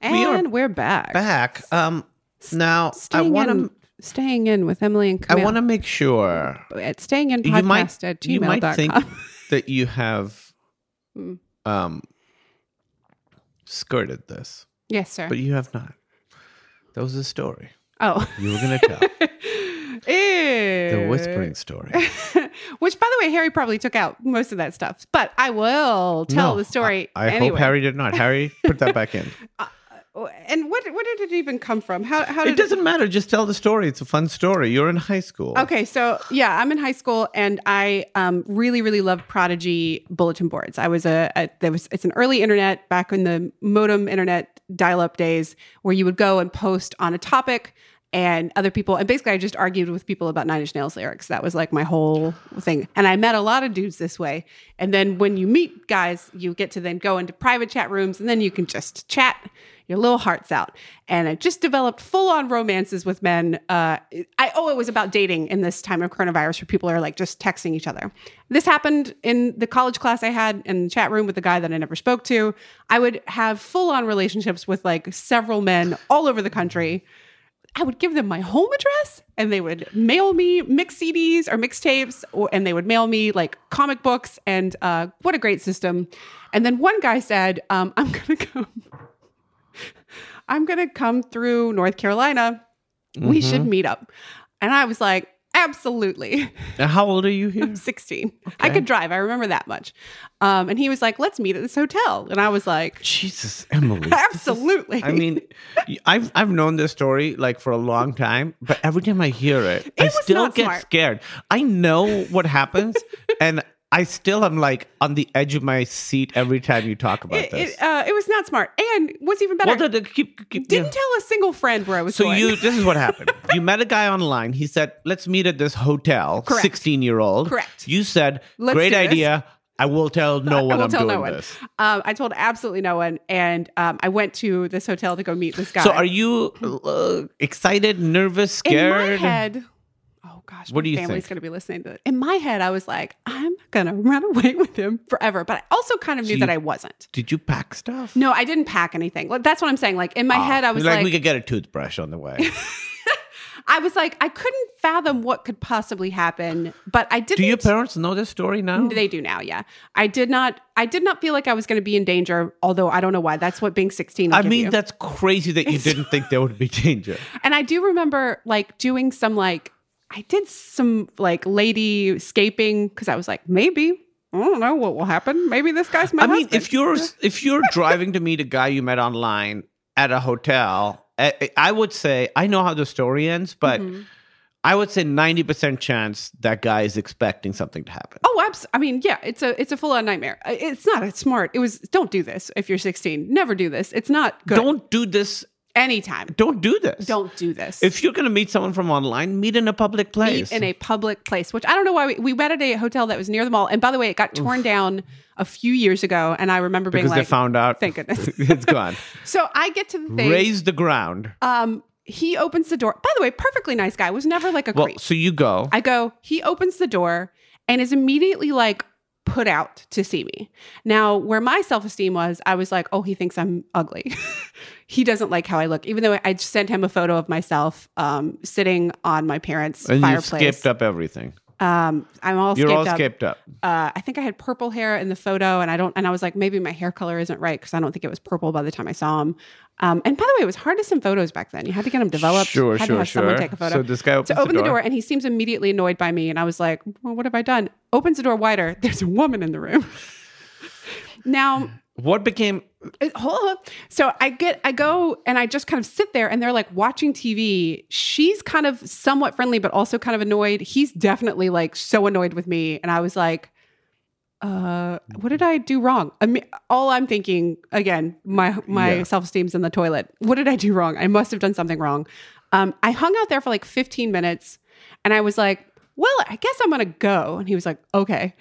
And We are we're back Back. Um. Now I want to. staying in with emily and I want to make sure at staying in you podcast might at you might think that you have Hmm. um skirted this, yes sir but you have not. That was a story oh you were going to tell. The whispering story. Which, by the way, Harry probably took out most of that stuff. But I will tell No, the story. I, I anyway. hope Harry did not. Harry, put that back in. And what where did it even come from? How how did It doesn't matter. Just tell the story. It's a fun story. You're in high school. Okay, so yeah, I'm in high school, and I um, really, really loved Prodigy bulletin boards. I was a, a there was it's an early internet back in the modem internet dial-up days, where you would go and post on a topic, and other people, and basically, I just argued with people about Nine Inch Nails lyrics. That was like my whole thing, and I met a lot of dudes this way. And then when you meet guys, you get to then go into private chat rooms, and then you can just chat your little hearts out. And I just developed full on romances with men. Uh, I oh, it was about dating in this time of coronavirus where people are like just texting each other. This happened in the college class I had in the chat room with a guy that I never spoke to. I would have full on relationships with like several men all over the country. I would give them my home address and they would mail me mix CDs or mixtapes, and they would mail me like comic books. And uh, what a great system. And then one guy said, um, I'm going to come. I'm going to come through North Carolina. We should meet up. And I was like, absolutely. And how old are you here? 16. I could drive. I remember that much. Um, and he was like, let's meet at this hotel. And I was like, Jesus, Emily. absolutely. I mean, I've I've known this story like for a long time, but every time I hear it, I still get smart. scared. I know what happens, and I still am like on the edge of my seat every time you talk about it, this. it, uh, it was not smart. And what's even better, well, the, the, keep, keep, didn't yeah. tell a single friend where I was going. So going. you, this is what happened. You met a guy online. He said, "Let's meet at this hotel." Correct. Sixteen-year-old. Correct. You said, Let's "Great idea. I will tell no I one will I'm tell doing no one. this." Um, I told absolutely no one. And um, I went to this hotel to go meet this guy. So, are you uh, excited, nervous, in scared? my head, gosh, What do you family's think? going to be listening to it. In my head, I was like, I'm going to run away with him forever. But I also kind of knew So that I wasn't. Did you pack stuff? No, I didn't pack anything. That's what I'm saying. Like in my oh, head, I was like, like, we could get a toothbrush on the way. I was like, I couldn't fathom what could possibly happen. But I didn't. do your parents know this story now? They do now, yeah. I did not. I did not feel like I was going to be in danger. Although I don't know why. That's what being sixteen. I mean, you. that's crazy that you didn't think there would be danger. And I do remember like doing some like I did some like lady scaping because I was like maybe I don't know what will happen. Maybe this guy's my I mean, if you're if you're driving to meet a guy you met online at a hotel, I, I would say I know how the story ends, but Mm-hmm. I would say ninety percent chance that guy is expecting something to happen. Oh, abs- I mean, yeah, it's a it's a full on nightmare. It's not a smart. It was don't do this if you're 16. Never do this. It's not good. Don't do this. Anytime. Don't do this. Don't do this. If you're going to meet someone from online, meet in a public place. meet in a public place, which I don't know why we, we met at a hotel that was near the mall. And by the way, it got torn down a few years ago, and I remember being because like, they found out. "Thank goodness." it's gone. so I get to the thing. Raise the ground. um, he opens the door. By the way, perfectly nice guy. Was never like a well, creep. so you go. I go, he opens the door and is immediately like put out to see me. Now, where my self esteem was, I was like, oh, he thinks I'm ugly. he doesn't like how I look, even though I sent him a photo of myself um, sitting on my parents' and you fireplace. skipped up everything. Um, I'm all You're scaped all up. scaped up. Uh, I think I had purple hair in the photo, and I don't. And I was like, maybe my hair color isn't right because I don't think it was purple by the time I saw him. Um, and by the way, it was hard to send photos back then. You had to get them developed. Sure, had sure, to have someone take a photo. So this guy opens to open the the door. door. and he seems immediately annoyed by me. And I was like, well, what have I done? Opens the door wider. There's a woman in the room. now, What became uh, hold on. So I get, I go and I just kind of sit there and they're like watching TV. She's kind of somewhat friendly, but also kind of annoyed. He's definitely like so annoyed with me. And I was like, uh, what did I do wrong? I mean, all I'm thinking again, my my Yeah. self esteem's in the toilet. What did I do wrong? I must have done something wrong. Um, I hung out there for like 15 minutes, and I was like, well, I guess I'm gonna go. And he was like, okay.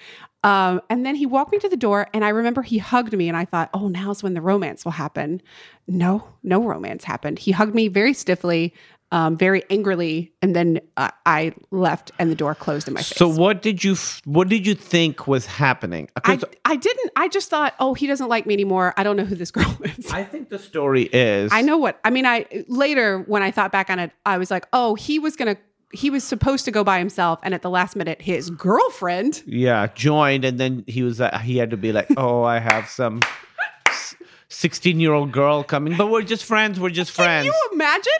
Um, and then he walked me to the door, and I remember he hugged me, and I thought, oh, now's when the romance will happen. No, no romance happened. He hugged me very stiffly, um, very angrily, and then uh, I left, and the door closed in my face. So what did you f- what did you think was happening? I, I didn't. I just thought, oh, he doesn't like me anymore. I don't know who this girl is. I think the story is I know what. I mean, I later when I thought back on it, I was like, oh, he was gonna. He was supposed to go by himself, and at the last minute, his girlfriend. yeah joined and then he was uh, he had to be like oh I have some 16 year old girl coming but we're just friends we're just Can friends you imagine?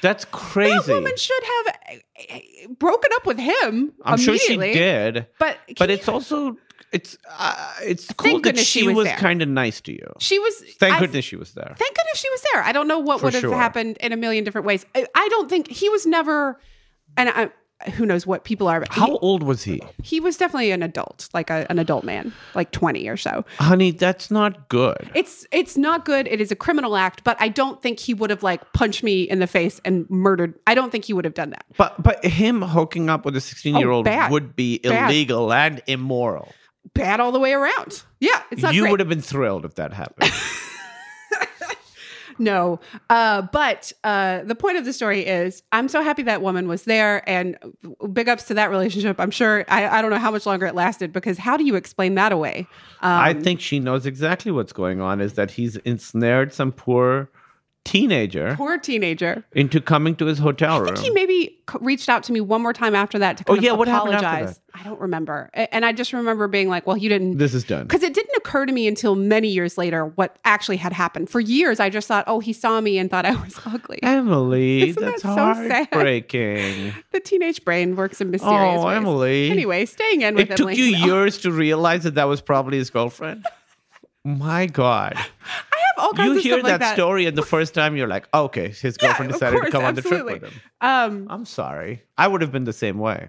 that's crazy That woman should have uh, uh, broken up with him. I'm sure she did But but it's you- also it's uh, it's cool that she, she was was, kind of nice to you she was. thank I- goodness she was there Thank goodness she was there. I don't know what would have sure. happened in a million different ways. I, I don't think he was never, and I, who knows what people are. how he, old was he he was definitely an adult, like a, an adult man, like twenty or so. honey that's not good It's it's not good. It is a criminal act, but I don't think he would have like punched me in the face and murdered. I don't think he would have done that. but but him hooking up with a 16 year old Oh, would be Bad. illegal and immoral Bad all the way around. Yeah, it's not you great. would have been thrilled if that happened No, uh, but uh, the point of the story is, I'm so happy that woman was there, and big ups to that relationship. I'm sure I, I don't know how much longer it lasted because how do you explain that away? Um, I think she knows exactly what's going on is that he's ensnared some poor teenager poor teenager. into coming to his hotel I room. think he maybe reached out to me one more time after that to kind Oh, yeah, what happened after apologize. I don't remember, and I just remember being like, "Well, you didn't." this is done. Because it didn't occur to me until many years later what actually had happened. For years, I just thought, "Oh, he saw me and thought I was ugly." Emily, Isn't that's that so sad? heartbreaking. the teenage brain works in mysterious Oh, ways. Emily. Anyway, staying in with It took Emily. you No. years to realize that that was probably his girlfriend. My God, I have all kinds you of hear stuff like that, that story, and the first time you're like, okay, his girlfriend of decided course, to come on the trip with him. Um, I'm sorry. I would have been the same way.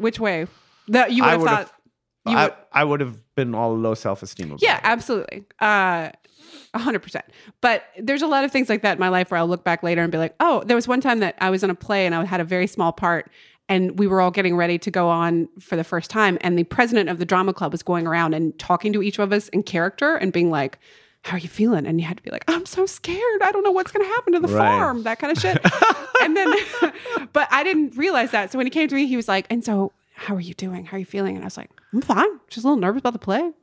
Which way? That you would have thought. You I, would, I would have been all low self esteem. yeah, absolutely. Uh, a hundred percent. But there's a lot of things like that in my life where I'll look back later and be like, oh, there was one time that I was in a play and I had a very small part and we were all getting ready to go on for the first time. And the president of the drama club was going around and talking to each of us in character and being like, how are you feeling? And you had to be like, I'm so scared. I don't know what's going to happen to the Right. farm, that kind of shit. and then, but I didn't realize that. So when he came to me, he was like, and so how are you doing? How are you feeling? And I was like, I'm fine. Just a little nervous about the play.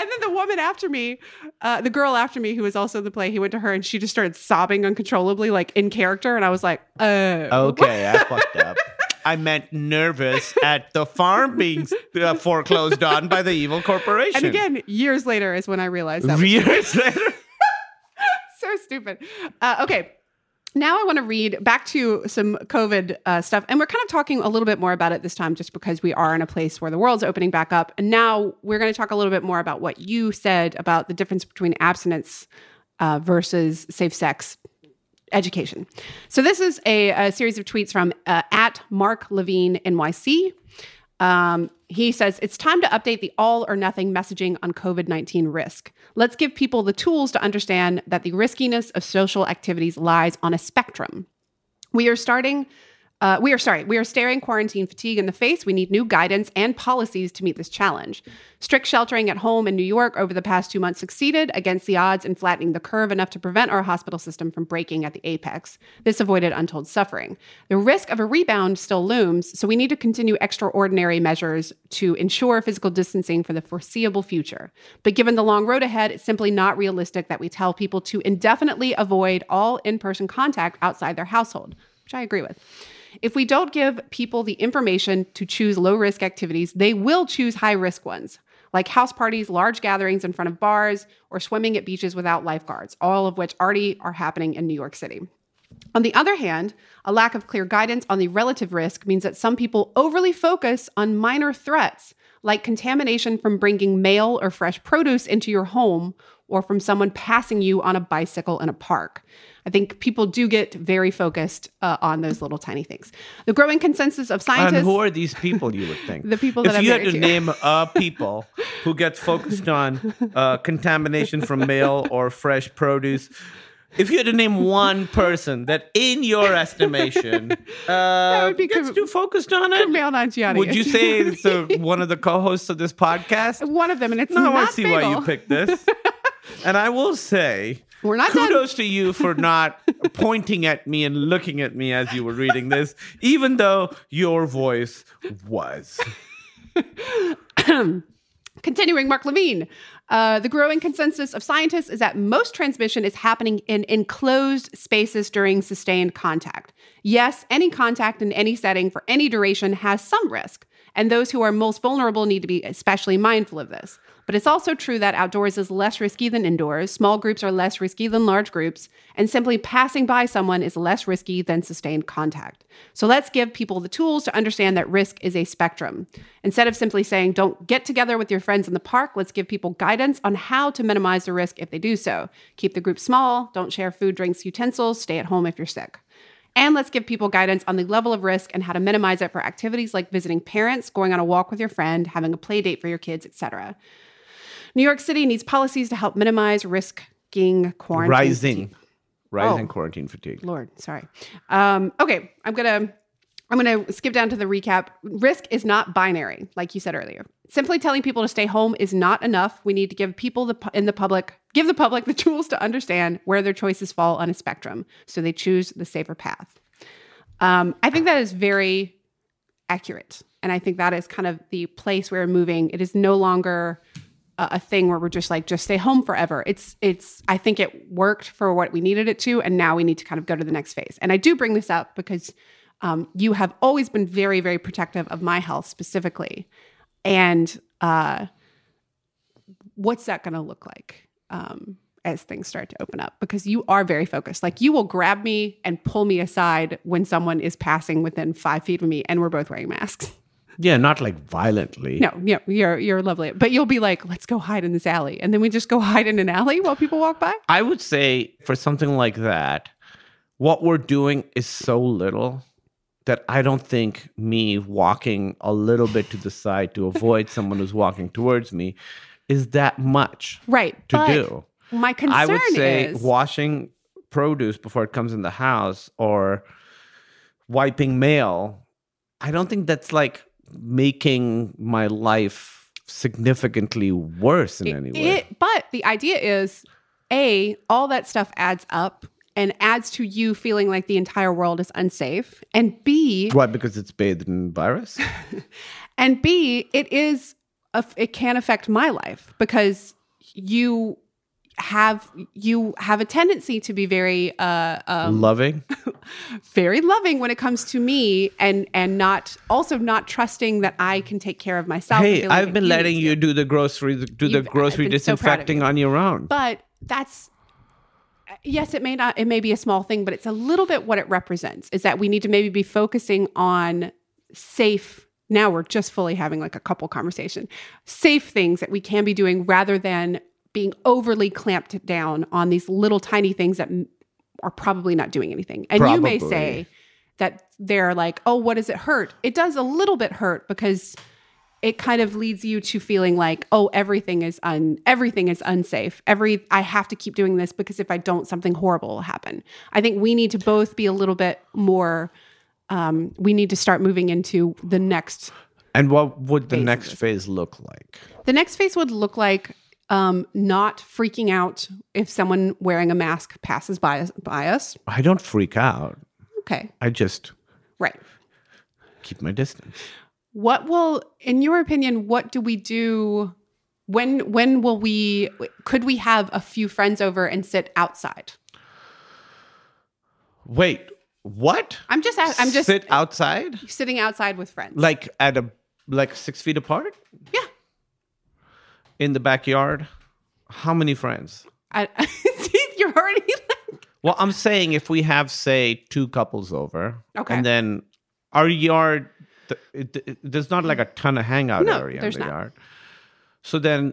And then the woman after me, uh, the girl after me who was also in the play, he went to her and she just started sobbing uncontrollably, like in character. And I was like, oh. Okay, I fucked up. I meant nervous at the farm being uh, foreclosed on by the evil corporation. And again, years later is when I realized that years later. so stupid. Uh, okay. Now I want to read back to some COVID uh, stuff. And we're kind of talking a little bit more about it this time just because we are in a place where the world's opening back up. And now we're going to talk a little bit more about what you said about the difference between abstinence uh, versus safe sex education. So this is a, a series of tweets from uh, at Mark Levine NYC. Um, he says it's time to update the all or nothing messaging on COVID 19 risk. Let's give people the tools to understand that the riskiness of social activities lies on a spectrum. We are starting. Uh, we are sorry. We are staring quarantine fatigue in the face. We need new guidance and policies to meet this challenge. Strict sheltering at home in New York over the past two months succeeded against the odds in flattening the curve enough to prevent our hospital system from breaking at the apex. This avoided untold suffering. The risk of a rebound still looms, so we need to continue extraordinary measures to ensure physical distancing for the foreseeable future. But given the long road ahead, it's simply not realistic that we tell people to indefinitely avoid all in person contact outside their household, which I agree with. If we don't give people the information to choose low risk activities, they will choose high risk ones, like house parties, large gatherings in front of bars, or swimming at beaches without lifeguards, all of which already are happening in New York City. On the other hand, a lack of clear guidance on the relative risk means that some people overly focus on minor threats, like contamination from bringing mail or fresh produce into your home or from someone passing you on a bicycle in a park. I think people do get very focused uh, on those little tiny things. The growing consensus of scientists. And who are these people? You would think the people if that I'm you had to to. name uh, people who get focused on uh, contamination from mail or fresh produce. If you had to name one person that, in your estimation, uh, would be gets Kam- too focused on it, Kumail Nanjiani. would you say it's uh, one of the co-hosts of this podcast? one of them? And it's No, I not want to see why you picked this. and I will say, We're not done. kudos to you for not pointing at me and looking at me as you were reading this, even though your voice was. Continuing, Mark Levine. Uh, the growing consensus of scientists is that most transmission is happening in enclosed spaces during sustained contact. Yes, any contact in any setting for any duration has some risk, and those who are most vulnerable need to be especially mindful of this. But it's also true that outdoors is less risky than indoors, small groups are less risky than large groups, and simply passing by someone is less risky than sustained contact. So let's give people the tools to understand that risk is a spectrum. Instead of simply saying, don't get together with your friends in the park, let's give people guidance on how to minimize the risk if they do so. Keep the group small, don't share food, drinks, utensils, stay at home if you're sick. And let's give people guidance on the level of risk and how to minimize it for activities like visiting parents, going on a walk with your friend, having a play date for your kids, etc. New York City needs policies to help minimize risking quarantine. Rising. fatigue. Rising Oh. quarantine fatigue. Lord, sorry. Um, okay, I'm gonna I'm gonna skip down to the recap. Risk is not binary, like you said earlier. Simply telling people to stay home is not enough. We need to give people the in the public give the public the tools to understand where their choices fall on a spectrum, so they choose the safer path. Um, I think that is very accurate, and I think that is kind of the place we're moving. It is no longer a, thing where we're just like just stay home forever. It's it's I think it worked for what we needed it to, and now we need to kind of go to the next phase. And I do bring this up because um, you have always been very very protective of my health specifically, and uh, what's that going to look like? Um, as things start to open up because you are very focused. Like you will grab me and pull me aside when someone is passing within five feet of me and we're both wearing masks. Yeah, not like violently. No, yeah, you're you're lovely. But you'll be like, let's go hide in this alley. And then we just go hide in an alley while people walk by. I would say for something like that, what we're doing is so little that I don't think me walking a little bit to the side to avoid someone who's walking towards me is that much Right. to but do. My concern I would say is washing produce before it comes in the house or wiping mail. I don't think that's like making my life significantly worse in any way. It, but the idea is A, all that stuff adds up and adds to you feeling like the entire world is unsafe. And B, Why? Because it's bathed in virus? and B, it is a, it can affect my life because you have you have a tendency to be very uh um, Loving? very loving when it comes to me and and not also not trusting that I can take care of myself. Hey, I've been letting you do the grocery do the You've- grocery I've so disinfecting you. on your own. But that's yes, it may not it may be a small thing, but it's a little bit what it represents is that we need to maybe be focusing on safe now we're just fully having like a couple conversation. Safe things that we can be doing rather than being overly clamped down on these little tiny things that are probably not doing anything. And you may say that they're like, "Oh, what does it hurt?" It does a little bit hurt because it kind of leads you to feeling like, "Oh, everything is un everything is unsafe. Every I have to keep doing this because if I don't something horrible will happen." I think we need to both be a little bit more um, we need to start moving into the next and what would the next phase look like? the next phase would look like um, not freaking out if someone wearing a mask passes by us, by us. I don't freak out. Okay, I just right. keep my distance. What will, in your opinion, what do we do? When when will we? Could we have a few friends over and sit outside? Wait, What? I'm just I'm just sit outside, sitting outside with friends. like at a like six feet apart yeah. In the backyard. How many friends? I, see, you're already like, Well, I'm saying if we have, say, two couples over, Okay. and then our yard, th- it, it- there's not like a ton of hangout No, area in the not. yard. So then,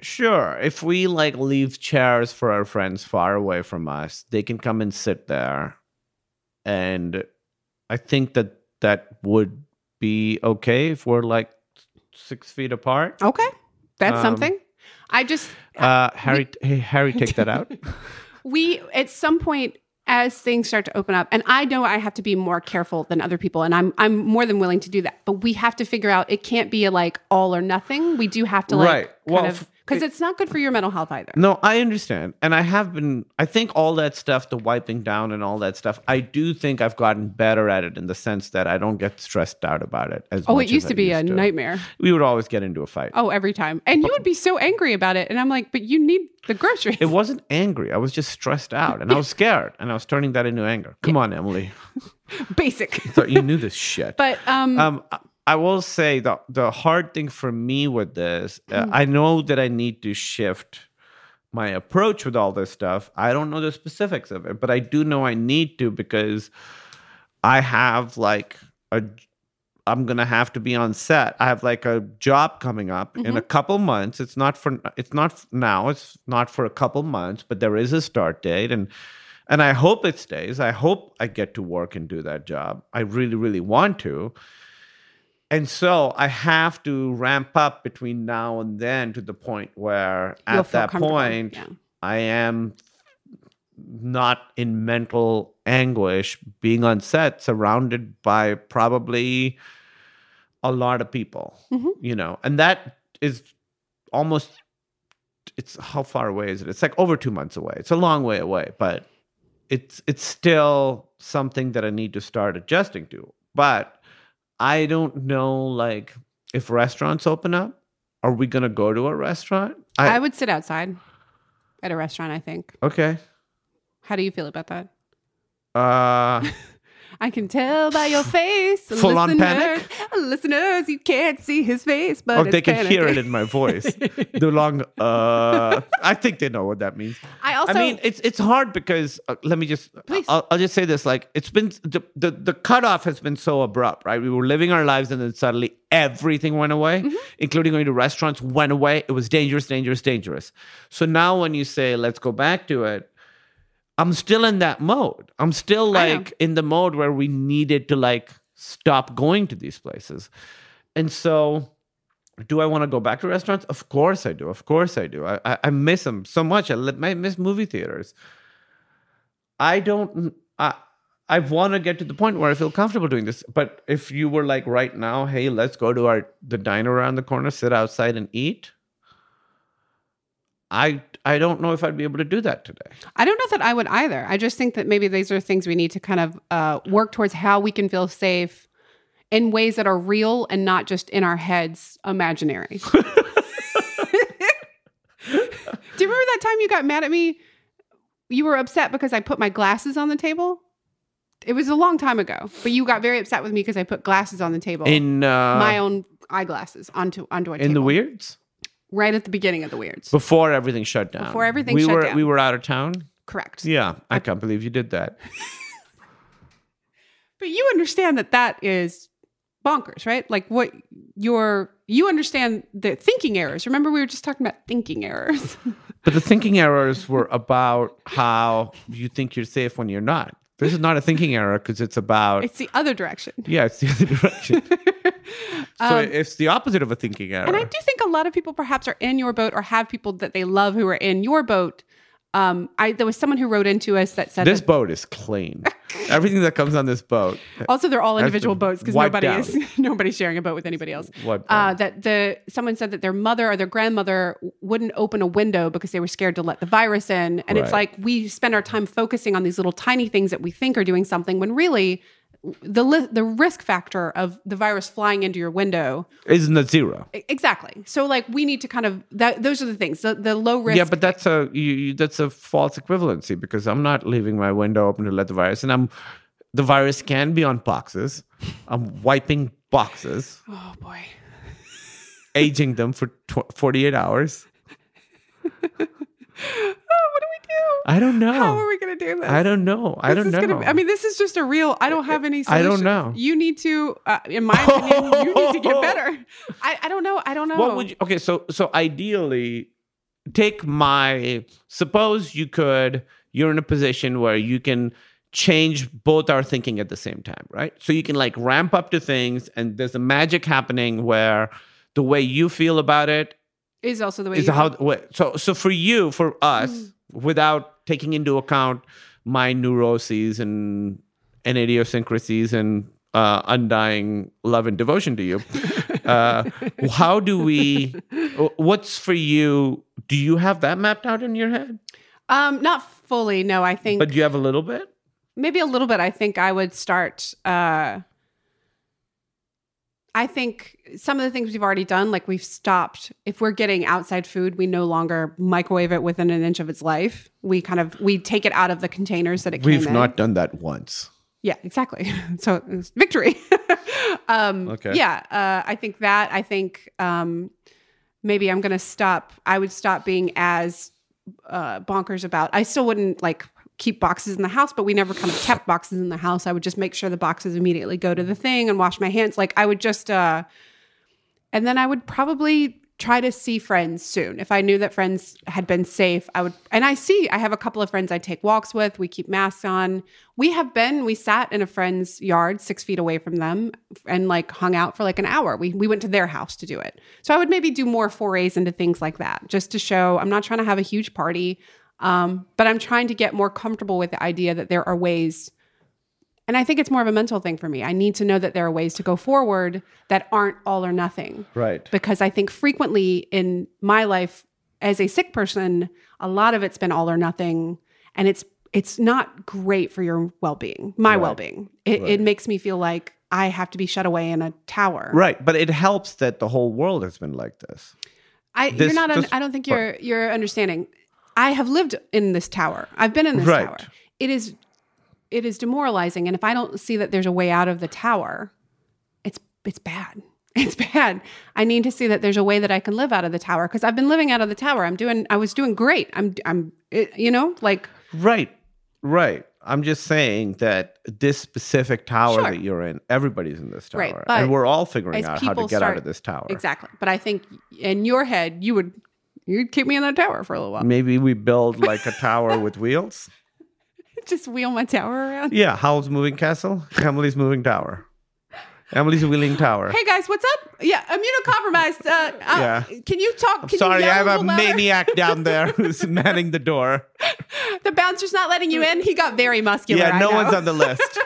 sure, if we like leave chairs for our friends far away from us, they can come and sit there, and I think that that would be okay if we're like six feet apart. okay. That's Um, something. I just Uh, Harry, hey, Harry, take that out. we at some point as things start to open up and i know i have to be more careful than other people and i'm i'm more than willing to do that but we have to figure out it can't be a like all or nothing we do have to like Right. Well, kind of because it's not good for your mental health either No, I understand. And I have been, I think all that stuff, the wiping down and all that stuff, I do think I've gotten better at it in the sense that I don't get stressed out about it as oh it used I to be a used nightmare We would always get into a fight. oh every time and you would be so angry about it and i'm like but you need the groceries It wasn't angry. I was just stressed out and I was scared and I was turning that into anger. Come on, Emily. basic Thought you knew this shit. but um um, I- will say the the hard thing for me with this, uh, Hmm. I know that I need to shift my approach with all this stuff. I don't know the specifics of it, but I do know I need to because I have like a I'm gonna have to be on set. I have like a job coming up in Mm-hmm. a couple months. It's not for it's not now. It's not for a couple months, but there is a start date, and and I hope it stays. I hope I get to work and do that job. I really, really want to. And so I have to ramp up between now and then to the point where You'll at that point yeah. I am not in mental anguish being on set surrounded by probably a lot of people Mhm. you know and that is almost it's how far away is it it's like over two months away it's a long way away but it's it's still something that i need to start adjusting to but i don't know like if restaurants open up are we gonna go to a restaurant? I, would sit outside at a restaurant i think. Okay. How do you feel about that? Uh I can tell by your face. Full on listeners- panic? Listeners, you can't see his face, but oh they can panic. hear it in my voice the long uh i think they know what that means I also, I mean, it's it's hard because uh, let me just Please. I'll, I'll just say this: like it's been the, the the cutoff has been so abrupt, right? We were living our lives, and then suddenly everything went away, Mm-hmm. including going to restaurants. Went away. It was dangerous, dangerous, dangerous. So now, when you say let's go back to it, I'm still in that mode. I'm still like in the mode where we needed to like stop going to these places, and so do I want to go back to restaurants? Of course I do. Of course I do. I, I, I miss them so much. I, I miss movie theaters. I don't. I I want to get to the point where I feel comfortable doing this. But if you were like right now, hey, let's go to our the diner around the corner, sit outside and eat. I I don't know if I'd be able to do that today. I don't know that I would either. I just think that maybe these are things we need to kind of uh, work towards how we can feel safe in ways that are real and not just in our heads imaginary. Do you remember that time you got mad at me? You were upset because I put my glasses on the table. It was a long time ago, but you got very upset with me because I put glasses on the table. In uh, my own eyeglasses onto onto a in table. the weirds right at the beginning of the weirds. before everything shut down. Before everything we shut were down. we were out of town. Correct. Yeah, I can't believe you did that. But you understand that that is bonkers, right? Like what your you understand the thinking errors. Remember we were just talking about thinking errors. But the thinking errors were about how you think you're safe when you're not. This is not a thinking error because it's about it's the other direction. yeah, it's the other direction. so Um, it's the opposite of a thinking error. And I do think a lot of people perhaps are in your boat or have people that they love who are in your boat. Um, I there was someone who wrote into us that said this that boat is clean. Everything that comes on this boat. also they're all individual boats because nobody is nobody's sharing a boat with anybody else. Uh, that the someone said that their mother or their grandmother wouldn't open a window because they were scared to let the virus in, and it's like we spend our time focusing on these little tiny things that we think are doing something when really the li- the risk factor of the virus flying into your window Isn't it zero? Exactly. So like we need to kind of that those are the things the, the low risk. Yeah, but that's a you, you, that's a false equivalency because I'm not leaving my window open to let the virus, and I'm the virus can be on boxes. I'm wiping boxes, Oh boy. aging them for tw- 48 hours. Oh, do? I don't know. How are we going to do this? I don't know. I This don't know. gonna- I mean, this is just a real. I don't have any. I don't know. You need to, uh, in my opinion, you need to get better. I, I don't know. I don't know. what would you okay so so ideally take my suppose you could you're in a position where you can change both our thinking at the same time right so you can like ramp up to things and there's a magic happening where the way you feel about it is also the way is you how what, so so for you for us without taking into account my neuroses and and idiosyncrasies and uh, undying love and devotion to you uh, how do we what's for you do you have that mapped out in your head Um, not fully. No, I think but do you have a little bit maybe a little bit. I think I would start. Uh, I think some of the things we've already done, like we've stopped. If we're getting outside food, we no longer microwave it within an inch of its life. We kind of we take it out of the containers that it came we've in. not done that once Yeah, exactly. So it's victory. um, Okay. Yeah, uh, I think that. I think um, maybe I'm going to stop. I would stop being as uh, bonkers about. I still wouldn't like keep boxes in the house, but we never kind of kept boxes in the house. I would just make sure the boxes immediately go to the thing and wash my hands. Like I would just. Uh, and then I would probably try to see friends soon. If I knew that friends had been safe, I would. And I see, I have a couple of friends I take walks with. We keep masks on. We have been, we sat in a friend's yard six feet away from them and like hung out for like an hour. We, we went to their house to do it. So I would maybe do more forays into things like that just to show I'm not trying to have a huge party, um, but I'm trying to get more comfortable with the idea that there are ways and I think it's more of a mental thing for me. I need to know that there are ways to go forward that aren't all or nothing. right Because I think frequently in my life as a sick person, a lot of it's been all or nothing. And it's it's not great for your well-being, my Right. well-being. It, Right. it makes me feel like I have to be shut away in a tower. right but it helps that the whole world has been like this I, This- you're not. This- I don't think you're. You're understanding. I have lived in this tower. I've been in this Right. tower. It is. It is demoralizing, and if I don't see that there's a way out of the tower, it's it's bad. It's bad. I need to see that there's a way that I can live out of the tower because I've been living out of the tower. I'm doing. I was doing great. I'm. I'm. It, you know, like Right, right. I'm just saying that this specific tower Sure. that you're in, everybody's in this tower, Right, and we're all figuring out how to get out of this tower. exactly. But I think in your head, you would. You'd keep me in that tower for a little while. Maybe we build like a tower with wheels. Just wheel my tower around. Yeah, Howl's moving castle, Emily's moving tower, Emily's wheeling tower. Hey guys, what's up? Yeah, immunocompromised. Uh, uh, Yeah. Can you talk? I'm can sorry, you I have a louder? maniac down there who's manning the door. The bouncer's not letting you in. He got very muscular. Yeah, no one's on the list.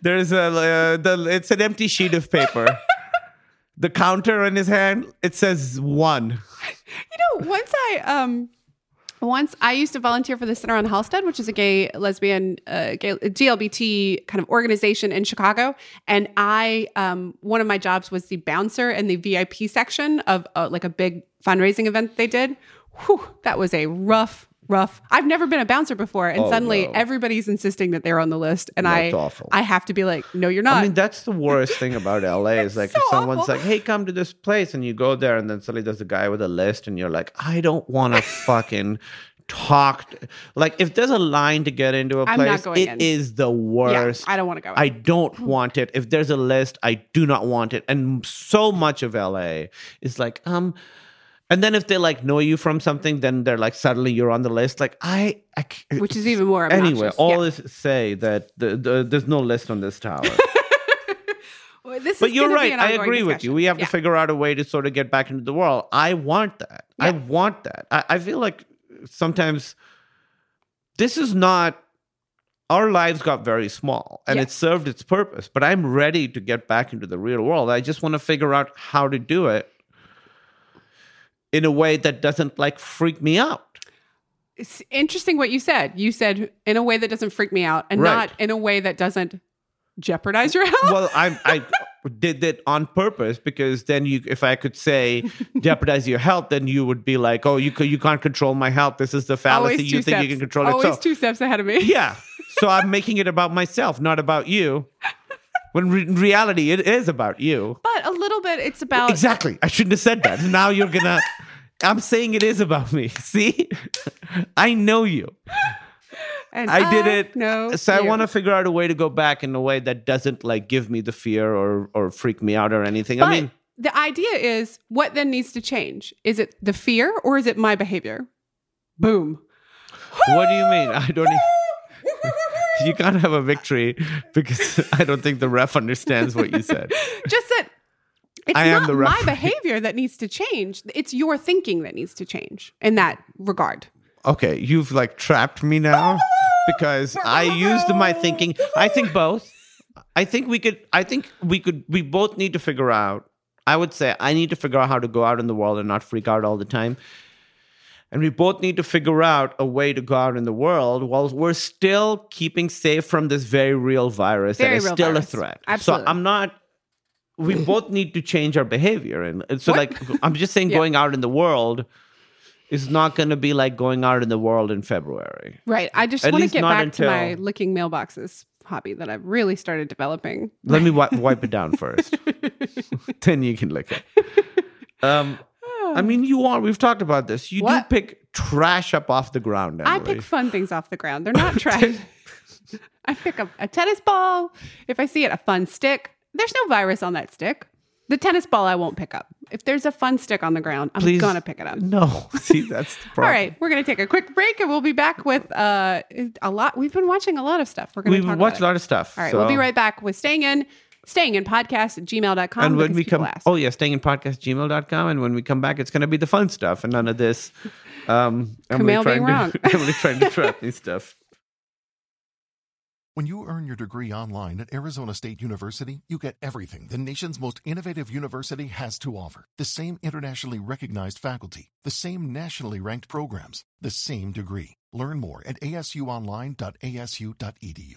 There's a uh, the it's an empty sheet of paper. The counter in his hand it says one. You know, once I um, once I used to volunteer for the Center on Halsted, which is a gay, lesbian, uh, gay, GLBT kind of organization in Chicago, and I um, one of my jobs was the bouncer in the VIP section of uh, like a big fundraising event they did. Whew, that was a rough. Rough. I've never been a bouncer before, and Oh, suddenly no. everybody's insisting that they're on the list, and That's I, awful. I have to be like, no, you're not. I mean, that's the worst thing about LA is like so if someone's awful. like, "Hey, come to this place," and you go there, and then suddenly there's a guy with a list, and you're like, "I don't want to fucking talk." Like, if there's a line to get into a place, it in. is the yeah, worst. I don't want to go. I don't want it. If there's a list, I do not want it. And so much of LA is like, um, and then if they like know you from something, then they're like suddenly you're on the list. Like I, which is even more anyway. obnoxious. All Yeah. is say that the, the, there's no list on this tower. Well, This but you're right. I agree with you. We have Yeah. to figure out a way to sort of get back into the world. I want that. I want that. I, I feel like sometimes this is not. Our lives got very small and Yeah. it served its purpose, but I'm ready to get back into the real world. I just want to figure out how to do it in a way that doesn't like freak me out. It's interesting what you said. You said in a way that doesn't freak me out, and Right. not in a way that doesn't jeopardize your health. well i i did that on purpose because then you if i could say jeopardize your health then you would be like oh you you can't control my health this is the fallacy you think steps. you can control Always it so two steps ahead of me. yeah so I'm making it about myself, not about you. When re- in reality, it is about you. But a little bit, it's about Exactly. I shouldn't have said that. Now you're gonna. I'm saying it is about me. See, I know you. And I did it. No, So I want to figure out a way to go back in a way that doesn't like give me the fear or or freak me out or anything. But I mean, the idea is, what then needs to change? Is it the fear or is it my behavior? Boom. what do you mean? I don't. Even, you can't have a victory because I don't think the ref understands what you said. Just that it's I not my behavior that needs to change. It's your thinking that needs to change in that regard. Okay, you've like trapped me now because I used my thinking. I think both. I think we could. I think we could. We both need to figure out. I would say I need to figure out how to go out in the world and not freak out all the time. And we both need to figure out a way to go out in the world while we're still keeping safe from this very real virus Very that is still virus. a threat. Absolutely. So I'm not. We both need to change our behavior, and and so What? like I'm just saying, Yeah. going out in the world is not going to be like going out in the world in February. Right. I just want to get back until- to my licking mailboxes hobby that I've really started developing. Let me wi- wipe it down first. then you can lick it. Um, I mean, you are. We've talked about this. You What? do pick trash up off the ground, I pick fun things off the ground. They're not trash. I pick up a tennis ball. If I see it, a fun stick. There's no virus on that stick. The tennis ball I won't pick up. If there's a fun stick on the ground, I'm Please- gonna pick it up. no, see, that's the problem. right, we're gonna take a quick break and we'll be back with uh, a lot. We've been watching a lot of stuff. We're gonna We've talk watched a lot of stuff. All right, so- we'll be right back with staying in, staying in podcast at gmail.com. And when we come, ask. oh yeah, staying in podcast gmail.com. And when we come back, it's going to be the fun stuff and none of this. Um, Emily Kumail being trying wrong. to, Emily trying to trap me stuff. When you earn your degree online at Arizona State University, you get everything the nation's most innovative university has to offer. The same internationally recognized faculty, the same nationally ranked programs, the same degree. Learn more at asuonline.asu.edu.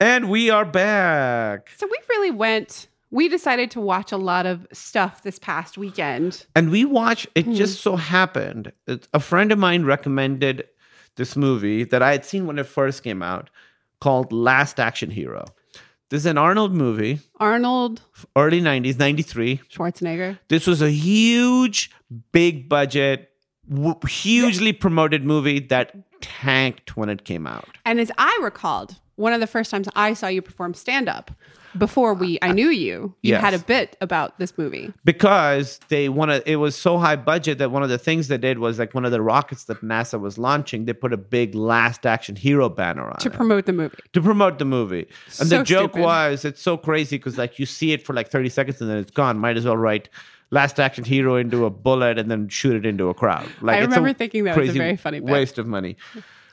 And we are back. So we really went. We decided to watch a lot of stuff this past weekend. And we watched, it Hmm. just so happened, a friend of mine recommended this movie that I had seen when it first came out called Last Action Hero. This is an Arnold movie, Arnold early 90s, 93. Schwarzenegger. This was a huge, big budget, w- hugely promoted movie that tanked when it came out. And as I recalled, one of the first times I saw you perform stand up before we I knew you, you Yes. had a bit about this movie. because they wanted it was so high budget that one of the things they did was like one of the rockets that NASA was launching, they put a big last action hero banner on To it. promote the movie. to promote the movie. And So the joke stupid. was it's so crazy because like you see it for like 30 seconds and then it's gone. Might as well write last action hero into a bullet and then shoot it into a crowd. Like I remember thinking that was a very funny bit. waste of money.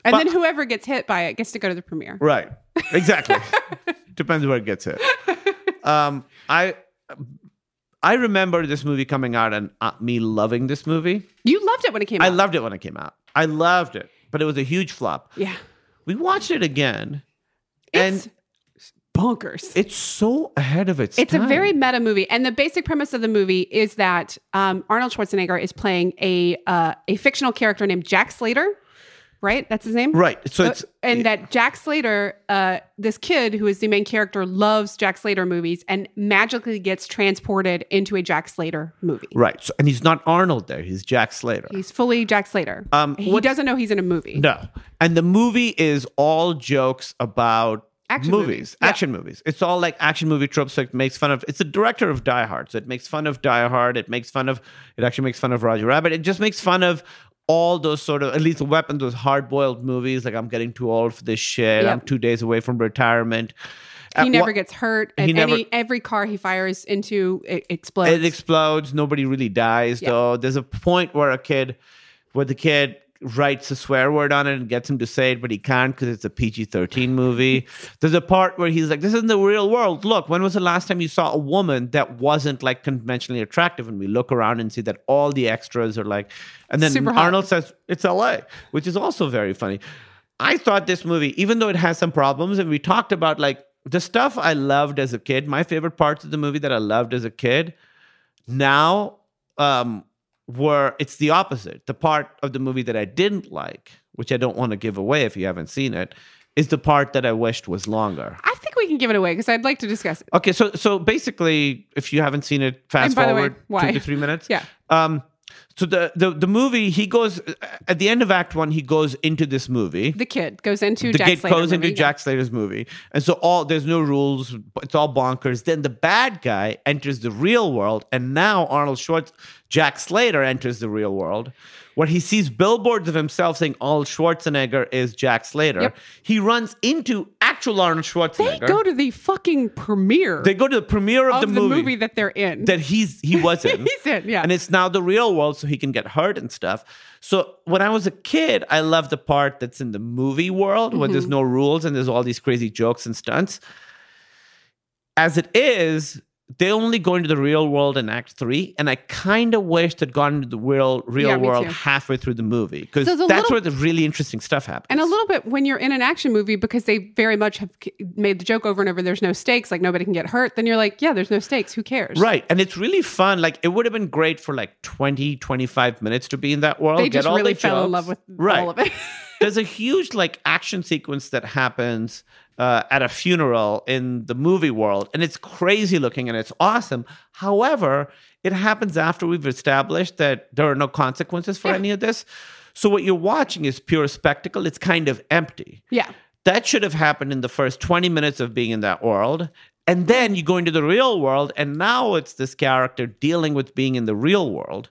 And But- then whoever gets hit by it gets to go to the premiere. Right. Exactly. Depends where it gets hit. Um, I I remember this movie coming out and uh, me loving this movie. You loved it when it came I out. loved it when it came out. I loved it, but it was a huge flop. Yeah. We watched it again, It's and bonkers. it's so ahead of its It's a very meta movie, and the basic premise of the movie is that um, Arnold Schwarzenegger is playing a uh, a fictional character named Jack Slater, right? That's his name, right. So Uh, it's and that Jack Slater, uh, this kid who is the main character, loves Jack Slater movies and magically gets transported into a Jack Slater movie. right. So, and he's not Arnold there. He's Jack Slater. He's fully Jack Slater. Um, he doesn't know he's in a movie. No. And the movie is all jokes about Action movies, movies, yeah. action movies. It's all like action movie tropes. So it makes fun of. It's the director of Die Hard, so it makes fun of Die Hard. It makes fun of. It actually makes fun of Roger Rabbit. It just makes fun of all those sort of at least the weapon those hard boiled movies. Like I'm getting too old for this shit. Yep. I'm two days away from retirement. At He never one- gets hurt, he and never- any every car he fires into it explodes. It explodes. Nobody really dies Yeah. though. There's a point where a kid, where the kid writes a swear word on it and gets him to say it, but he can't because it's a PG-13 movie. There's a part where he's like, "This isn't the real world. Look, when was the last time you saw a woman that wasn't like conventionally attractive?" And we look around and see that all the extras are like, and then Super hot. Arnold says, "It's L.A.," which is also very funny. I thought this movie, even though it has some problems, and we talked about like the stuff I loved as a kid, my favorite parts of the movie that I loved as a kid, now um, were it's the opposite. The part of the movie that I didn't like, which I don't want to give away if you haven't seen it, is the part that I wished was longer. I think we can give it away because I'd like to discuss it. Okay, so so basically, if you haven't seen it, fast And by the way, forward why? two to three minutes. Yeah. Um. So the the the movie he goes at the end of Act One he goes into this movie The kid goes into the Jack kid Slater goes into. Jack Slater's movie, and so all there's no rules. It's all bonkers. Then the bad guy enters the real world, and now Arnold Schwartz, Jack Slater enters the real world, where he sees billboards of himself saying Arnold Schwarzenegger is Jack Slater. Yep. He runs into Arnold They go to the fucking premiere They go to the premiere of, of the, the movie, movie that they're in. that he's he was in. He's in, yeah. And it's now the real world, so he can get hurt and stuff. So when I was a kid, I loved the part that's in the movie world where Mm-hmm. there's no rules and there's all these crazy jokes and stunts. As it is, they only go into the real world in Act Three, and I kind of wish they'd gone into the real real Yeah, world too. halfway through the movie because So that's a where the really interesting stuff happens. and a little bit when you're in an action movie because they very much have made the joke over and over there's no stakes like nobody can get hurt then you're like yeah there's no stakes who cares Right. And it's really fun. Like, it would have been great for like 20, 25 minutes to be in that world. they get just all really the fell in love with right. all of it There's a huge like action sequence that happens uh, at a funeral in the movie world, and it's crazy looking and it's awesome. However, it happens after we've established that there are no consequences for Yeah. any of this. So what you're watching is pure spectacle. It's kind of empty. yeah That should have happened in the first 20 minutes of being in that world. And then you go into the real world, and now it's this character dealing with being in the real world.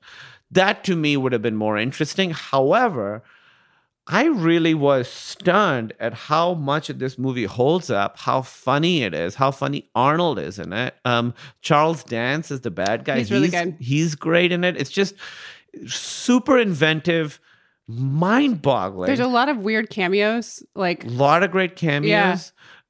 That to me would have been more interesting. However, I really was stunned at how much this movie holds up, how funny it is, how funny Arnold is in it. Um, Charles Dance is the bad guy. He's really good. He's great in it. It's just super inventive, mind boggling. there's a lot of weird cameos like A lot of great cameos. Yeah.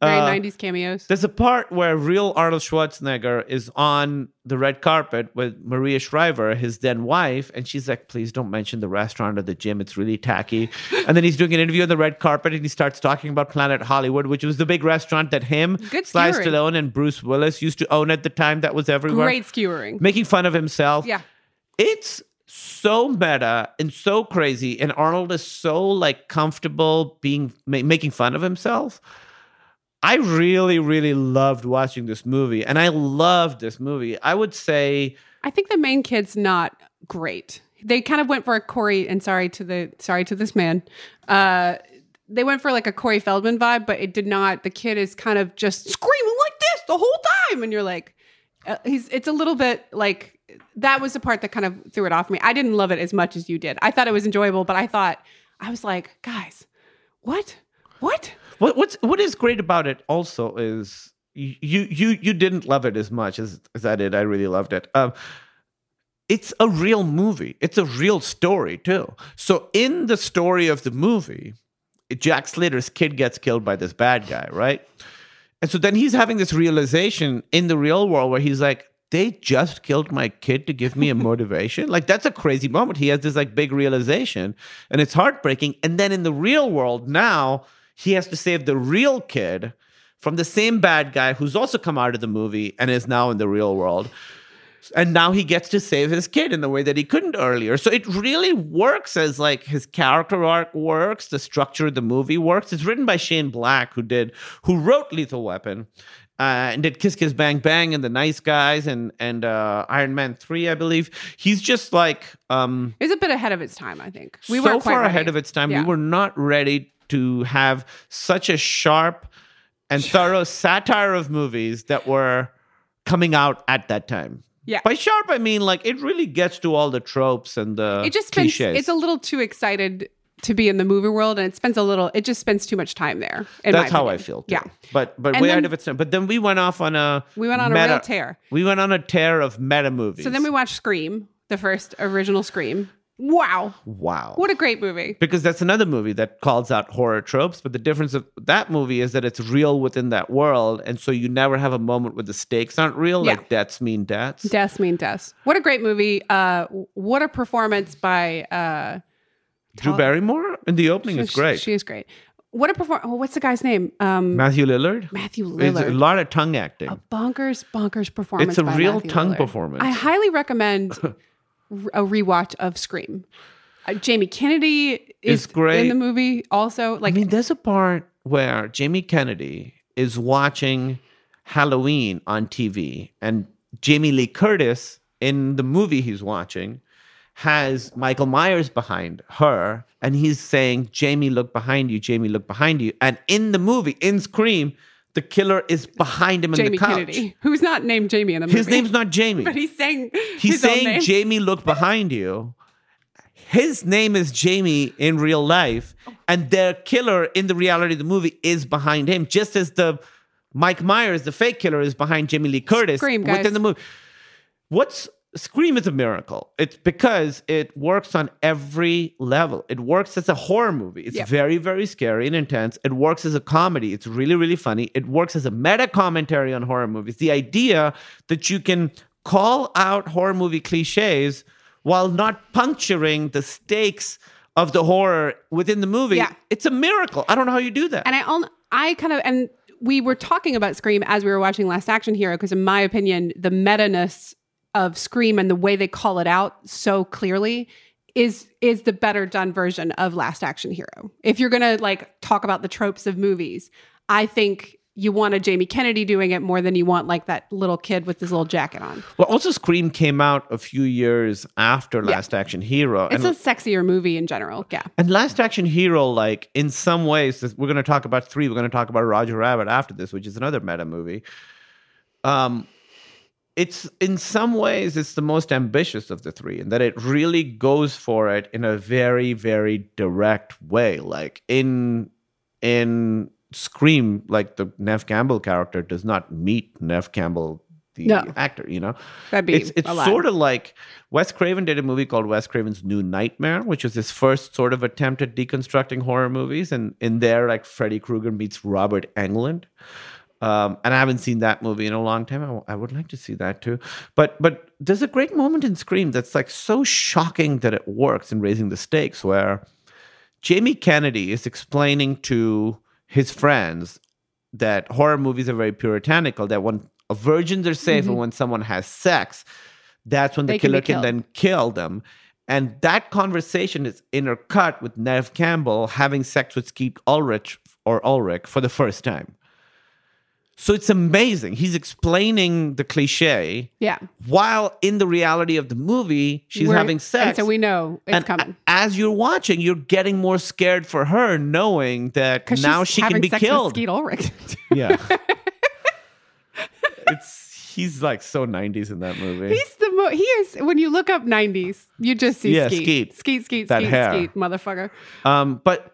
Very Uh, 90s cameos There's a part where real Arnold Schwarzenegger is on the red carpet with Maria Shriver, his then wife, and she's like, "Please don't mention the restaurant or the gym; it's really tacky." And then he's doing an interview on the red carpet, and he starts talking about Planet Hollywood, which was the big restaurant that him, Good Sly skewering. Stallone, and Bruce Willis used to own at the time. That was everywhere, great skewering making fun of himself. yeah It's so meta and so crazy, and Arnold is so like comfortable being ma- making fun of himself. I really, really loved watching this movie, and I loved this movie. I would say, I think the main kid's not great. They kind of went for a Corey, and sorry to the sorry to this man. Uh, they went for like a Corey Feldman vibe, but it did not. The kid is kind of just screaming like this the whole time, and you're like, uh, he's. It's a little bit like that was the part that kind of threw it off me. I didn't love it as much as you did. I thought it was enjoyable, but I thought I was like, guys, what, what? What what's what is great about it also is you you you didn't love it as much as, as I did. I really loved it. Um, it's a real movie. It's a real story too. So in the story of the movie, Jack Slater's kid gets killed by this bad guy, right? And so then he's having this realization in the real world where he's like, they just killed my kid to give me a motivation. like that's a crazy moment. He has this like big realization and it's heartbreaking. And then in the real world now, he has to save the real kid from the same bad guy who's also come out of the movie and is now in the real world. And now he gets to save his kid in the way that he couldn't earlier. So it really works as like his character arc works, the structure of the movie works. It's written by Shane Black, who did who wrote Lethal Weapon, uh, and did Kiss Kiss Bang Bang and The Nice Guys and and uh, Iron Man three, I believe. He's just like um, It a bit ahead of its time. I think we so weren't far ready. ahead of its time. Yeah. We were not ready to have such a sharp and thorough satire of movies that were coming out at that time. Yeah. By sharp, I mean like it really gets to all the tropes and the it just spends, cliches. it's a little too excited to be in the movie world, and it spends a little. It just spends too much time there. in my That's how I feel. Too. Yeah. but but And way then- out of its. But then we went off on a We went on a meta, real tear. We went on a tear of meta movies. So then we watched Scream, the first original Scream. Wow, wow, what a great movie! because that's another movie that calls out horror tropes. But the difference of that movie is that it's real within that world, and so you never have a moment where the stakes aren't real, Yeah. like deaths mean deaths. Deaths mean deaths. What a great movie! Uh, what a performance by uh, Drew Barrymore in the opening is she- great. She is great. What a perform! Oh, what's the guy's name? Um, Matthew Lillard. Matthew It's a lot of tongue acting. a bonkers, bonkers performance. It's a real Matthew tongue Lillard. performance. I highly recommend a rewatch of Scream. Uh, Jamie Kennedy is It's great. in the movie. Also, Like, I mean, there's a part where Jamie Kennedy is watching Halloween on TV, and Jamie Lee Curtis in the movie he's watching has Michael Myers behind her, and he's saying, Jamie, look behind you, Jamie, look behind you. And in the movie, in Scream, the killer is behind him in Jamie the couch. Kennedy, who's not named Jamie in the movie. His name's not Jamie. but he's saying He's saying. Jamie, look behind you. His name is Jamie in real life, and the killer in the reality of the movie is behind him, just as the Mike Myers, the fake killer, is behind Jamie Lee Curtis Scream, within the movie. What's Scream is a miracle. It's because it works on every level. It works as a horror movie. It's very, very scary and intense. It works as a comedy. It's really, really funny. It works as a meta commentary on horror movies. The idea that you can call out horror movie cliches while not puncturing the stakes of the horror within the movie. Yeah. It's a miracle. I don't know how you do that. And I on I kind of and we were talking about Scream as we were watching Last Action Hero because in my opinion, the meta-ness of Scream and the way they call it out so clearly is is the better done version of Last Action Hero. If you're gonna like talk about the tropes of movies, I think you want a Jamie Kennedy doing it more than you want like that little kid with his little jacket on. well, also Scream came out a few years after Last Action Hero. It's a sexier movie in general. Yeah. And Last Action Hero, like in some ways, we're going to talk about three. We're going to talk about Roger Rabbit after this, which is another meta movie. Um, it's in some ways it's the most ambitious of the three, in that it really goes for it in a very, very direct way. Like in in Scream, like the Nev Campbell character does not meet Nev Campbell, the No. actor. You know, That'd be it's it's sort of like Wes Craven did a movie called Wes Craven's New Nightmare, which was his first sort of attempt at deconstructing horror movies. And in there, like Freddy Krueger meets Robert Englund. Um, and I haven't seen that movie in a long time. I, w- I would like to see that too. But but there's a great moment in Scream that's like so shocking that it works in raising the stakes, where Jamie Kennedy is explaining to his friends that horror movies are very puritanical. That when virgins are safe, and when someone has sex, that's when the Mm-hmm. They can killer can, killed. then kill them. And that conversation is intercut with Nev Campbell having sex with Skeet Ulrich or Ulrich for the first time. So it's amazing. He's explaining the cliche Yeah. while in the reality of the movie, she's We're- having sex. And so we know it's and coming. a- as you're watching, you're getting more scared for her, knowing that now she's she can be sex With killed. Skeet Ulrich. Yeah. it's he's like so 90s in that movie. He's the mo- he is when you look up '90s, you just see Yeah, Skeet, Skeet. Skeet, Skeet, That Skeet, hair. Skeet, motherfucker. Um, but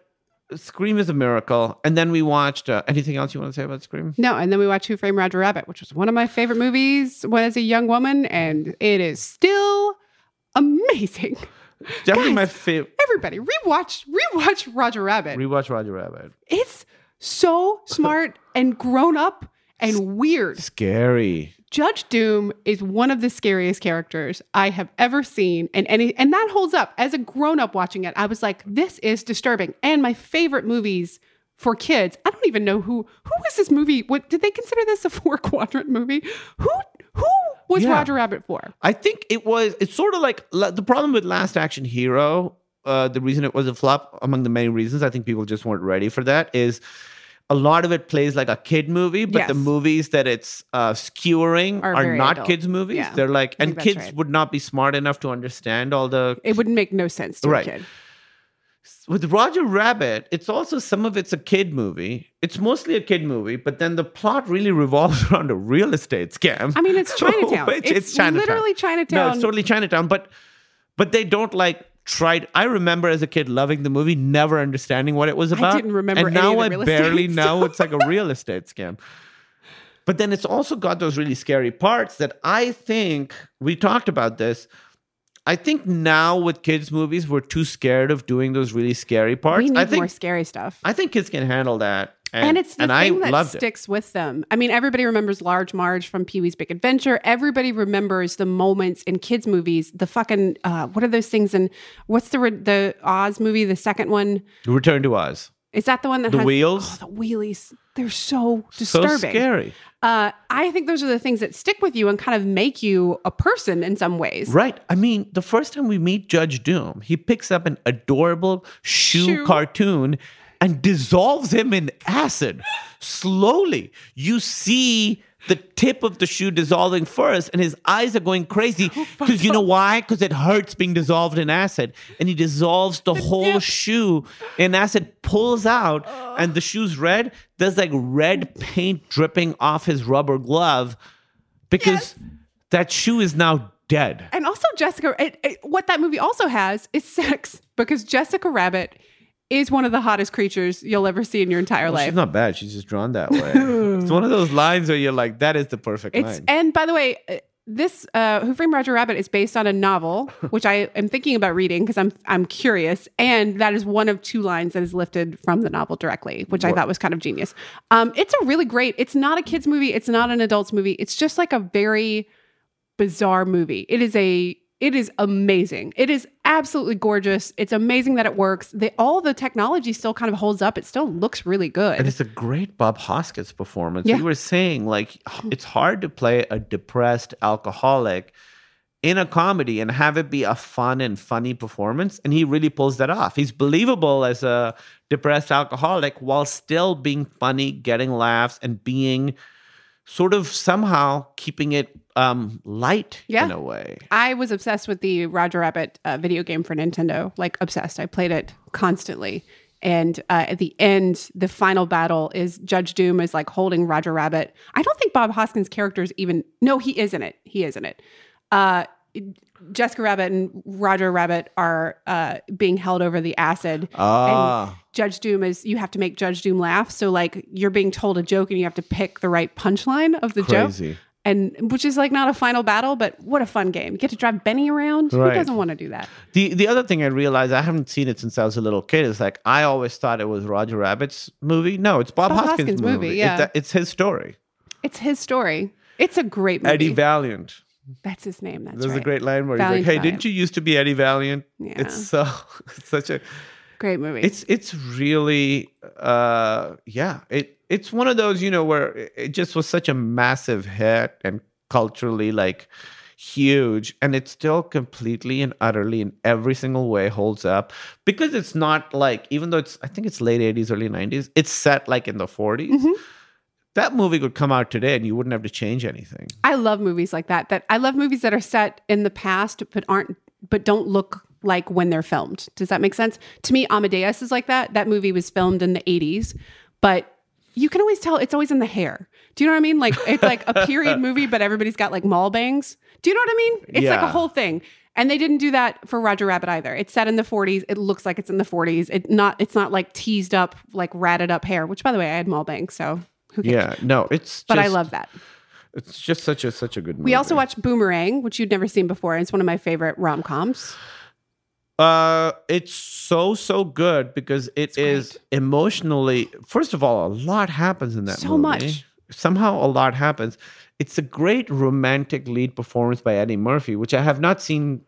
Scream is a miracle. And then we watched uh, anything else you want to say about Scream? No, and then we watched Who Framed Roger Rabbit, which was one of my favorite movies when as a young woman, and it is still amazing. Definitely Guys, my favorite. Everybody, rewatch rewatch Roger Rabbit. Rewatch Roger Rabbit. it's so smart and grown up and weird. Scary. Judge Doom is one of the scariest characters I have ever seen, and any and that holds up. As a grown up watching it, I was like, "This is disturbing." And my favorite movies for kids, I don't even know who who was this movie. What did they consider this a four quadrant movie? Who who was Yeah. Roger Rabbit for? I think it was. It's sort of like the problem with Last Action Hero. Uh, the reason it was a flop, among the many reasons, I think people just weren't ready for that. Is a lot of it plays like a kid movie, but the movies that it's uh, skewering Are are, not adult. kids movies. Yeah, They're like, and kids right. would not be smart enough to understand all the. It wouldn't make no sense to Right. a kid. With Roger Rabbit, it's also some of it's a kid movie. It's mostly a kid movie, but then the plot really revolves around a real estate scam. I mean, it's Chinatown. Which- It's literally Chinatown. No, it's totally Chinatown. But but they don't like tried. I remember as a kid loving the movie, never understanding what it was about. I didn't remember and now I barely know it's like a real estate scam. But then it's also got those really scary parts that I think we talked about this. I think now with kids' movies, we're too scared of doing those really scary parts. we need I think more scary stuff. I think kids can handle that. And, it's the and thing I that loved it. sticks with them. I mean, everybody remembers Large Marge from Pee Wee's Big Adventure. Everybody remembers the moments in kids' movies. The fucking uh, what are those things? And what's the the Oz movie? The second one Return to Oz. is that the one that The has wheels? Oh, the wheelies. They're so disturbing. So scary. Uh, I think those are the things that stick with you and kind of make you a person in some ways. Right. I mean, the first time we meet Judge Doom, he picks up an adorable shoe, Shoe. cartoon and dissolves him in acid slowly. You see the tip of the shoe dissolving first, and his eyes are going crazy oh, because you know why? Because it hurts being dissolved in acid, and he dissolves the whole shoe in acid, pulls out, oh. and the shoe's red. There's like red paint dripping off his rubber glove because that shoe is now dead. And also, Jessica, it, it- what that movie also has is sex because Jessica Rabbit is one of the hottest creatures you'll ever see in your entire Well, life. she's not bad. She's just drawn that way. it's one of those lines where you're like, that is the perfect It's line. and by the way, uh, this uh, Who Framed Roger Rabbit is based on a novel, which I am thinking about reading because I'm I'm curious, and that is one of two lines that is lifted from the novel directly, which I thought was kind of genius. Um, it's a really great. It's not a kids movie. It's not an adults movie. It's just like a very bizarre movie. It is a it is amazing. It is absolutely gorgeous. It's amazing that it works. The, all the technology still kind of holds up. It still looks really good. and it's a great Bob Hoskins performance. Yeah. We were saying, like, it's hard to play a depressed alcoholic in a comedy and have it be a fun and funny performance. And he really pulls that off. He's believable as a depressed alcoholic while still being funny, getting laughs, and being sort of somehow keeping it um, light Yeah. in a way. I was obsessed with the Roger Rabbit uh, video game for Nintendo, like obsessed. I played it constantly. And uh, at the end, the final battle is Judge Doom is like holding Roger Rabbit. I don't think Bob Hoskins' character is even. No, he is in it. He is in it. Uh, Jessica Rabbit and Roger Rabbit are uh, being held over the acid. Ah. And Judge Doom is you have to make Judge Doom laugh. So like you're being told a joke and you have to pick the right punchline of the Crazy. joke. And which is like not a final battle, but what a fun game. You get to drive Benny around. Who doesn't want to do that? The the other thing I realized I haven't seen it since I was a little kid is like I always thought it was Roger Rabbit's movie. No, it's Bob, Bob Hoskins', Hoskins' movie. movie, yeah. that- it's his story. It's his story. It's a great movie. Eddie Valiant. That's his name. That's There's right. a great line where he's Valiant like, "Hey, Valiant. didn't you used to be Eddie Valiant?" Yeah. It's so it's such a Great movie. it's it's really uh yeah it it's one of those you know where it- it just was such a massive hit and culturally like huge and it still completely and utterly in every single way holds up because it's not like even though it's i think it's late 80s early 90s it's set like in the 40s Mm-hmm. That movie could come out today and you wouldn't have to change anything I love movies like that. That I love movies that are set in the past but aren't but don't look like when they're filmed. Does that make sense? To me, Amadeus is like that. That movie was filmed in the 80s, but you can always tell it's always in the hair. Do you know what I mean? Like it's like a period movie, but everybody's got like mall bangs. Do you know what I mean? It's like a whole thing. And they didn't do that for Roger Rabbit either. It's set in the 40s. It looks like it's in the 40s. It not it's not like teased up, like ratted up hair, which by the way, I had mall bangs, so? Yeah no it's But I love that. it's just such a such a good movie We also watched Boomerang, which you'd never seen before. It's one of my favorite rom coms. Uh, it's so so good because it is emotionally. First of all, a lot happens in that movie. So movie. much. Somehow, a lot happens. It's a great romantic lead performance by Eddie Murphy, which I have not seen.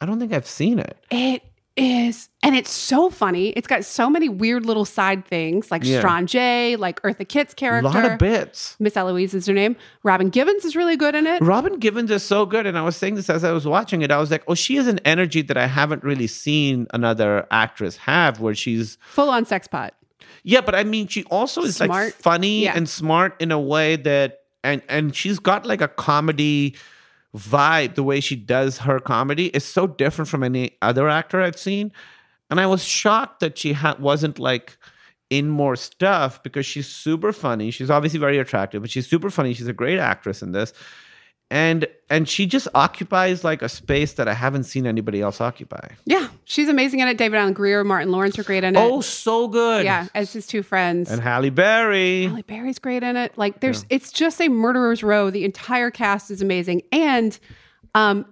I don't think I've seen it. It is, and it's so funny. It's got so many weird little side things, like Yeah. Strangé, like Eartha Kitt's character. A lot of bits. Miss Eloise is her name. Robin Givens is really good in it. Robin Givens is so good, and I was saying this as I was watching it. I was like, "Oh, she has an energy that I haven't really seen another actress have, where she's Full on sex pot. Yeah, but I mean, she also is like Smart. funny Yeah. and smart in a way that, and and she's got like a comedy vibe. The way she does her comedy is so different from any other actor I've seen, and I was shocked that she ha- wasn't like in more stuff because she's super funny. She's obviously very attractive, but she's super funny. She's a great actress in this. And and she just occupies like a space that I haven't seen anybody else occupy. Yeah, she's amazing in it. David Alan Grier, Martin Lawrence are great in it. Oh, so good. yeah, as his two friends. And Halle Berry. Halle Berry's great in it. Like there's it's just a murderer's row. The entire cast is amazing. And um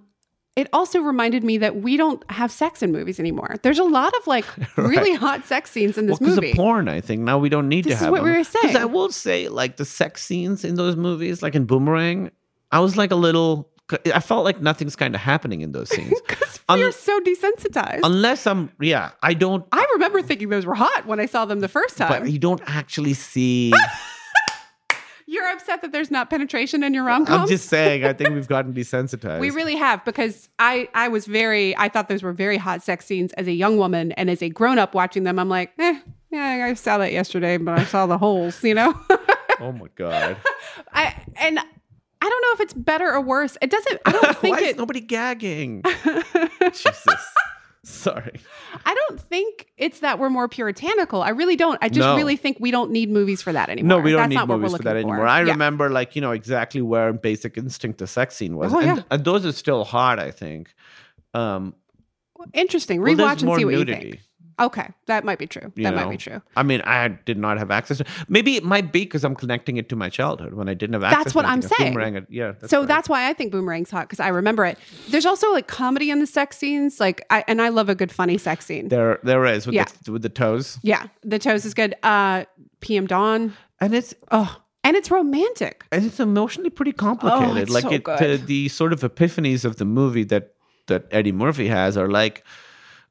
it also reminded me that we don't have sex in movies anymore. There's a lot of like really hot sex scenes in this Well, because movie. of porn, I think now we don't need This to is have what we were saying. I will say, like the sex scenes in those movies, like in Boomerang, I was like a little. I felt like nothing's kind of happening in those scenes, are Un- so desensitized. unless I'm. Yeah, I don't. I remember thinking those were hot when I saw them the first time. But you don't actually see. You're upset that there's not penetration in your rom com. I'm just saying. I think we've gotten desensitized. We really have because I I was very I thought those were very hot sex scenes as a young woman and as a grown up watching them I'm like eh yeah I saw that yesterday but I saw the holes you know Oh my god! I and I don't know if it's better or worse it doesn't I don't think Why is it nobody gagging? Jesus. Sorry. I don't think it's that we're more puritanical I really don't I just No. really think we don't need movies for that anymore No, we don't That's need movies for that anymore. I Yeah. remember, like you know, exactly where Basic Instinct the sex scene was, Oh, and, yeah. and those are still hot. I think. Um, interesting well, there's rewatch and see what you think okay that might be true you that might be true I mean, I did not have access to. Maybe it might be because I'm connecting it to my childhood when I didn't have access. That's what I'm saying. Boomerang, yeah. That's so right. that's why I think Boomerang's hot because I remember it. There's also like comedy in the sex scenes, like I and I love a good funny sex scene. there. There is with Yeah. the with the toes, yeah, the toes is good. Uh, PM Dawn. and it's Oh, and it's romantic. and it's emotionally pretty complicated. Oh, it's like so it, good. The, the sort of epiphanies of the movie that that Eddie Murphy has are like,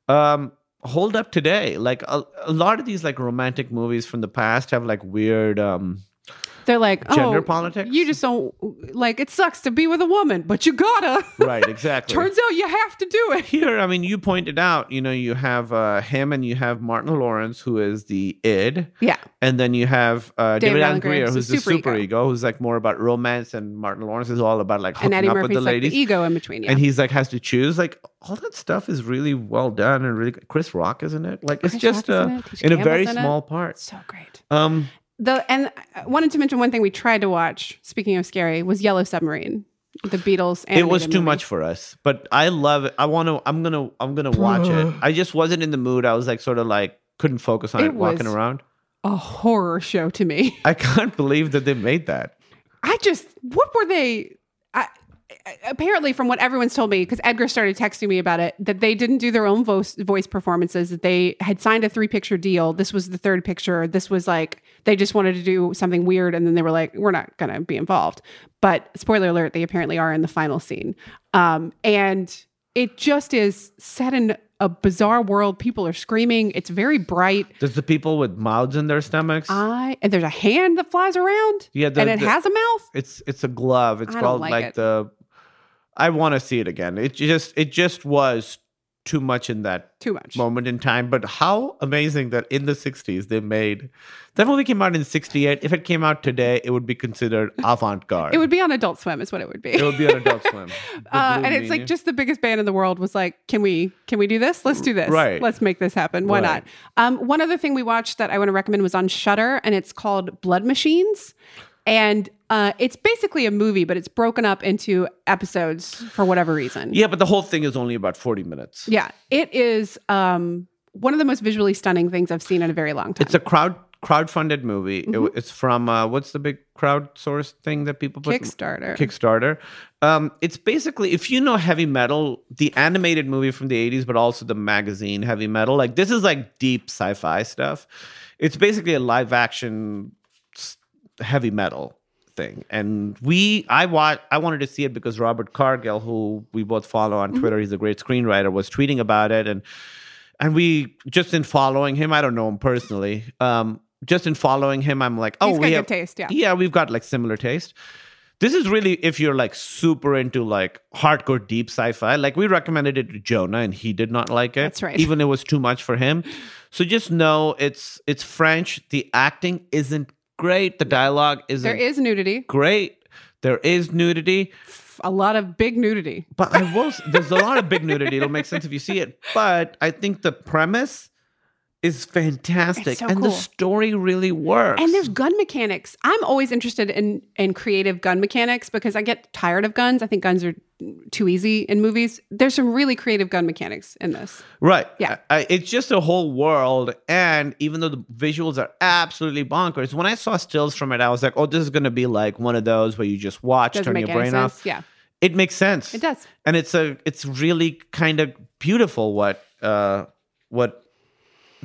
um, hold up today. Like a, a lot of these like romantic movies from the past have like weird um They're like, oh, Gender politics? You just don't like. It sucks to be with a woman, but you gotta. right exactly. Turns out you have to do it. here, I mean, you pointed out, you know, you have uh, him and you have Martin Lawrence, who is the id, Yeah, and then you have uh, David David Alan Grier, who's the the super super ego. ego. who's like more about romance, and Martin Lawrence is all about like hooking up with Murphy's the like ladies. the ego in between. Yeah, and he's like has to choose like all that stuff is really well done and really Chris Rock isn't it like it's just Rock uh, in it. In a very in it. small part so great. um The and I wanted to mention one thing we tried to watch. Speaking of scary, was Yellow Submarine, the Beatles. And It was too movie. much for us but i love it i want to i'm gonna i'm gonna watch it i just wasn't in the mood i was like sort of like couldn't focus on It it, walking was- around A horror show to me. i can't believe that they made that I just, what were they? I, I- apparently, from what everyone's told me, because Edgar started texting me about it, that they didn't do their own voice voice performances. That they had signed a three picture deal. This was the third picture. This was like they just wanted to do something weird, and then they were like, "We're not going to be involved." But spoiler alert: they apparently are in the final scene, um, and it just is set in a bizarre world. People are screaming. It's very bright. there's the people with mouths in their stomachs I and there's a hand that flies around. Yeah, the- and it the- has a mouth. it's it's a glove it's I called like like, it. the i want to see it again it just it just was too much in that Too much. moment in time but how amazing that in the 60s they made that movie came out in 68 if it came out today it would be considered avant-garde It would be on Adult Swim, is what it would be. it would be on adult swim uh, and it's like just the biggest band in the world was like, can we can we do this? Let's do this. Right. Let's make this happen. Why Right. not? Um, one other thing we watched that I want to recommend was on Shudder, and it's called Blood Machines. And uh, it's basically a movie, but it's broken up into episodes for whatever reason. yeah but the whole thing is only about 40 minutes Yeah, it is um, one of the most visually stunning things I've seen in a very long time. it's a crowd crowd-funded movie Mm-hmm. w- it's from uh, what's the big crowdsourced thing that people put Kickstarter. Kickstarter. Um, it's basically if you know heavy metal, the animated movie from the '80s, but also the magazine heavy metal. Like this is like deep sci-fi stuff. It's basically a live action heavy metal thing. And we, I want, I wanted to see it because Robert Cargill, who we both follow Mm-hmm. on Twitter, he's a great screenwriter, was tweeting about it, and and we just in following him, I don't know him personally. Um, just in following him, I'm like, oh, we have taste, yeah. yeah, we've got like similar taste. This is really if you're like super into like hardcore deep sci-fi. Like we recommended it to Jonah and he did not like it. That's right. Even it was too much for him. So just know it's it's French. The acting isn't great. The dialogue isn't there is nudity, great. There is nudity. a lot of big nudity. But I will. There's a lot of big nudity. It'll make sense if you see it. But I think the premise is fantastic, so and the story really works. And there's gun mechanics. I'm always interested in in creative gun mechanics because I get tired of guns. I think guns are too easy in movies. There's some really creative gun mechanics in this. Right. Yeah. I, I- it's just a whole world. And even though the visuals are absolutely bonkers, when I saw stills from it, I was like, oh, this is going to be like one of those where you just watch, Doesn't turn your brain sense. off. Yeah. It makes sense. It does. And it's a, it's really kind of beautiful what, uh, what,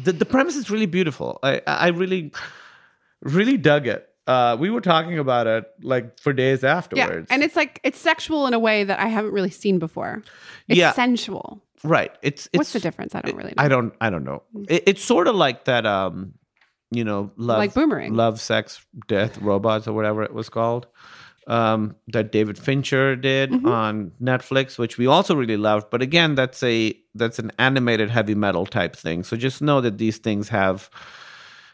the, the premise is really beautiful. I, I really, really dug it. Uh, we were talking about it like for days afterwards. Yeah. And it's like it's sexual in a way that I haven't really seen before. It's Yeah. sensual. right. It's, it's What's the difference? I don't really know. I don't. I don't know. It, it's sort of like that. Um, you know, love Like Boomerang. love, sex, death, robots, or whatever it was called. Um, that David Fincher did Mm-hmm. on Netflix, which we also really loved. But again, that's a that's an animated heavy metal type thing. So just know that these things have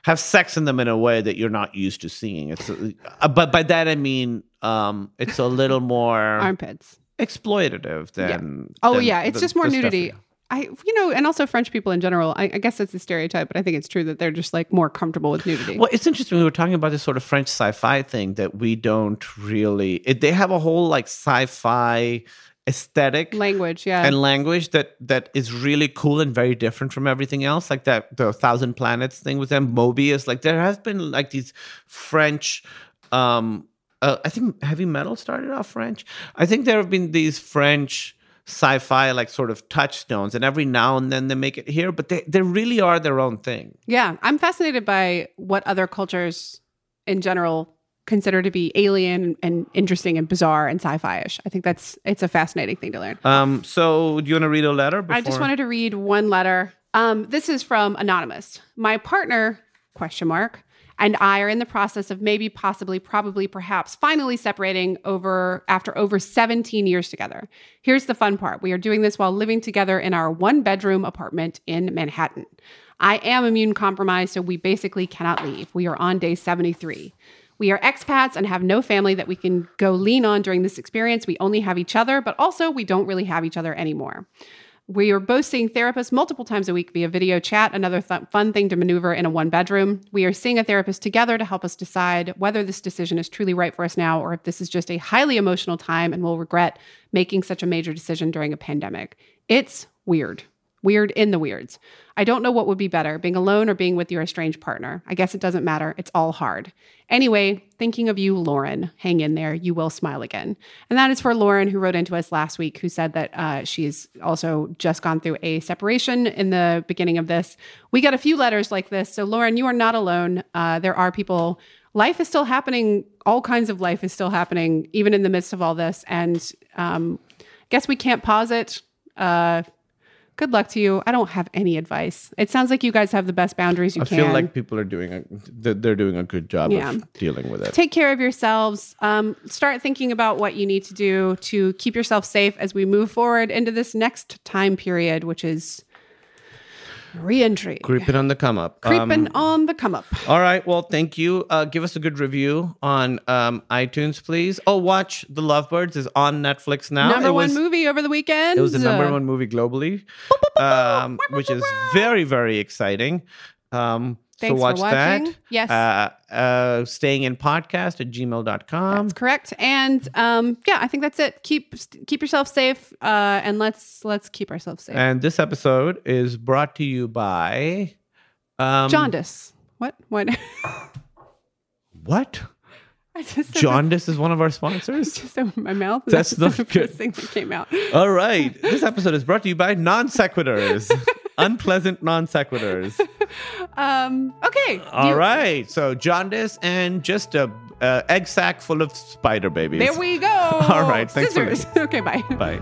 have sex in them in a way that you're not used to seeing. It's, uh, but by that I mean, um, it's a little more Armpits. exploitative than. Oh than yeah, it's the- just more stuff nudity. we- I, you know, and also French people in general. I, I guess it's a stereotype, but I think it's true that they're just like more comfortable with nudity. Well, it's interesting. We were talking about this sort of French sci-fi thing that we don't really. It, they have a whole like sci-fi aesthetic Language, yeah. and language that that is really cool and very different from everything else. Like that, the Thousand Planets thing with them, Moebius. Like there has been like these French. um uh, I think heavy metal started off French. I think there have been these French sci-fi like sort of touchstones, and every now and then they make it here, but they they really are their own thing. yeah, I'm fascinated by what other cultures in general consider to be alien and interesting and bizarre and sci-fi-ish. I think that's it's a fascinating thing to learn. Um, so do you want to read a letter? Before? I just wanted to read one letter. Um, this is from anonymous. My partner question mark and I are in the process of maybe, possibly, probably, perhaps finally separating over after over 17 years together. Here's the fun part: we are doing this while living together in our one-bedroom apartment in Manhattan. I am immune compromised, so we basically cannot leave. We are on day 73. We are expats and have no family that we can go lean on during this experience. We only have each other, but also we don't really have each other anymore. We are both seeing therapists multiple times a week via video chat, another th- fun thing to maneuver in a one bedroom. We are seeing a therapist together to help us decide whether this decision is truly right for us now or if this is just a highly emotional time and we'll regret making such a major decision during a pandemic. It's weird. Weird in the weirds. I don't know what would be better, being alone or being with your estranged partner. I guess it doesn't matter. It's all hard. Anyway, thinking of you, Lauren. Hang in there. You will smile again. And that is for Lauren, who wrote into us last week, who said that uh, she's also just gone through a separation in the beginning of this. We got a few letters like this. So, Lauren, you are not alone. Uh, there are people. Life is still happening. All kinds of life is still happening, even in the midst of all this. And um, guess we can't pause it. Uh, good luck to you. I don't have any advice. It sounds like you guys have the best boundaries you I can. feel like people are doing a they're they're doing a good job Yeah. of dealing with it. Take care of yourselves. Um, start thinking about what you need to do to keep yourself safe as we move forward into this next time period, which is reentry. Creeping on the come up. Creeping Um, on the come up. all right. Well, thank you. Uh, give us a good review on um, iTunes, please. Oh, watch The Lovebirds is on Netflix now. number It one was- movie over the weekend. It was the number Uh, one movie globally, um, which is very, very exciting. Um, Thanks for watch that. watching. Yes. Uh, uh, staying in podcast at gmail.com. That's correct. And um, yeah, I think that's it. Keep keep yourself safe, uh, and let's let's keep ourselves safe. And this episode is brought to you by um, Jaundice. What? What? What? I just said Jaundice is one of our sponsors. just opened my mouth. That's That's the first thing that came out. All right. This episode is brought to you by non sequiturs, unpleasant non sequiturs. Um, okay. All You- right. So jaundice and just a uh, egg sack full of spider babies. There we go. All right, thanks for Scissors. okay, bye. Bye.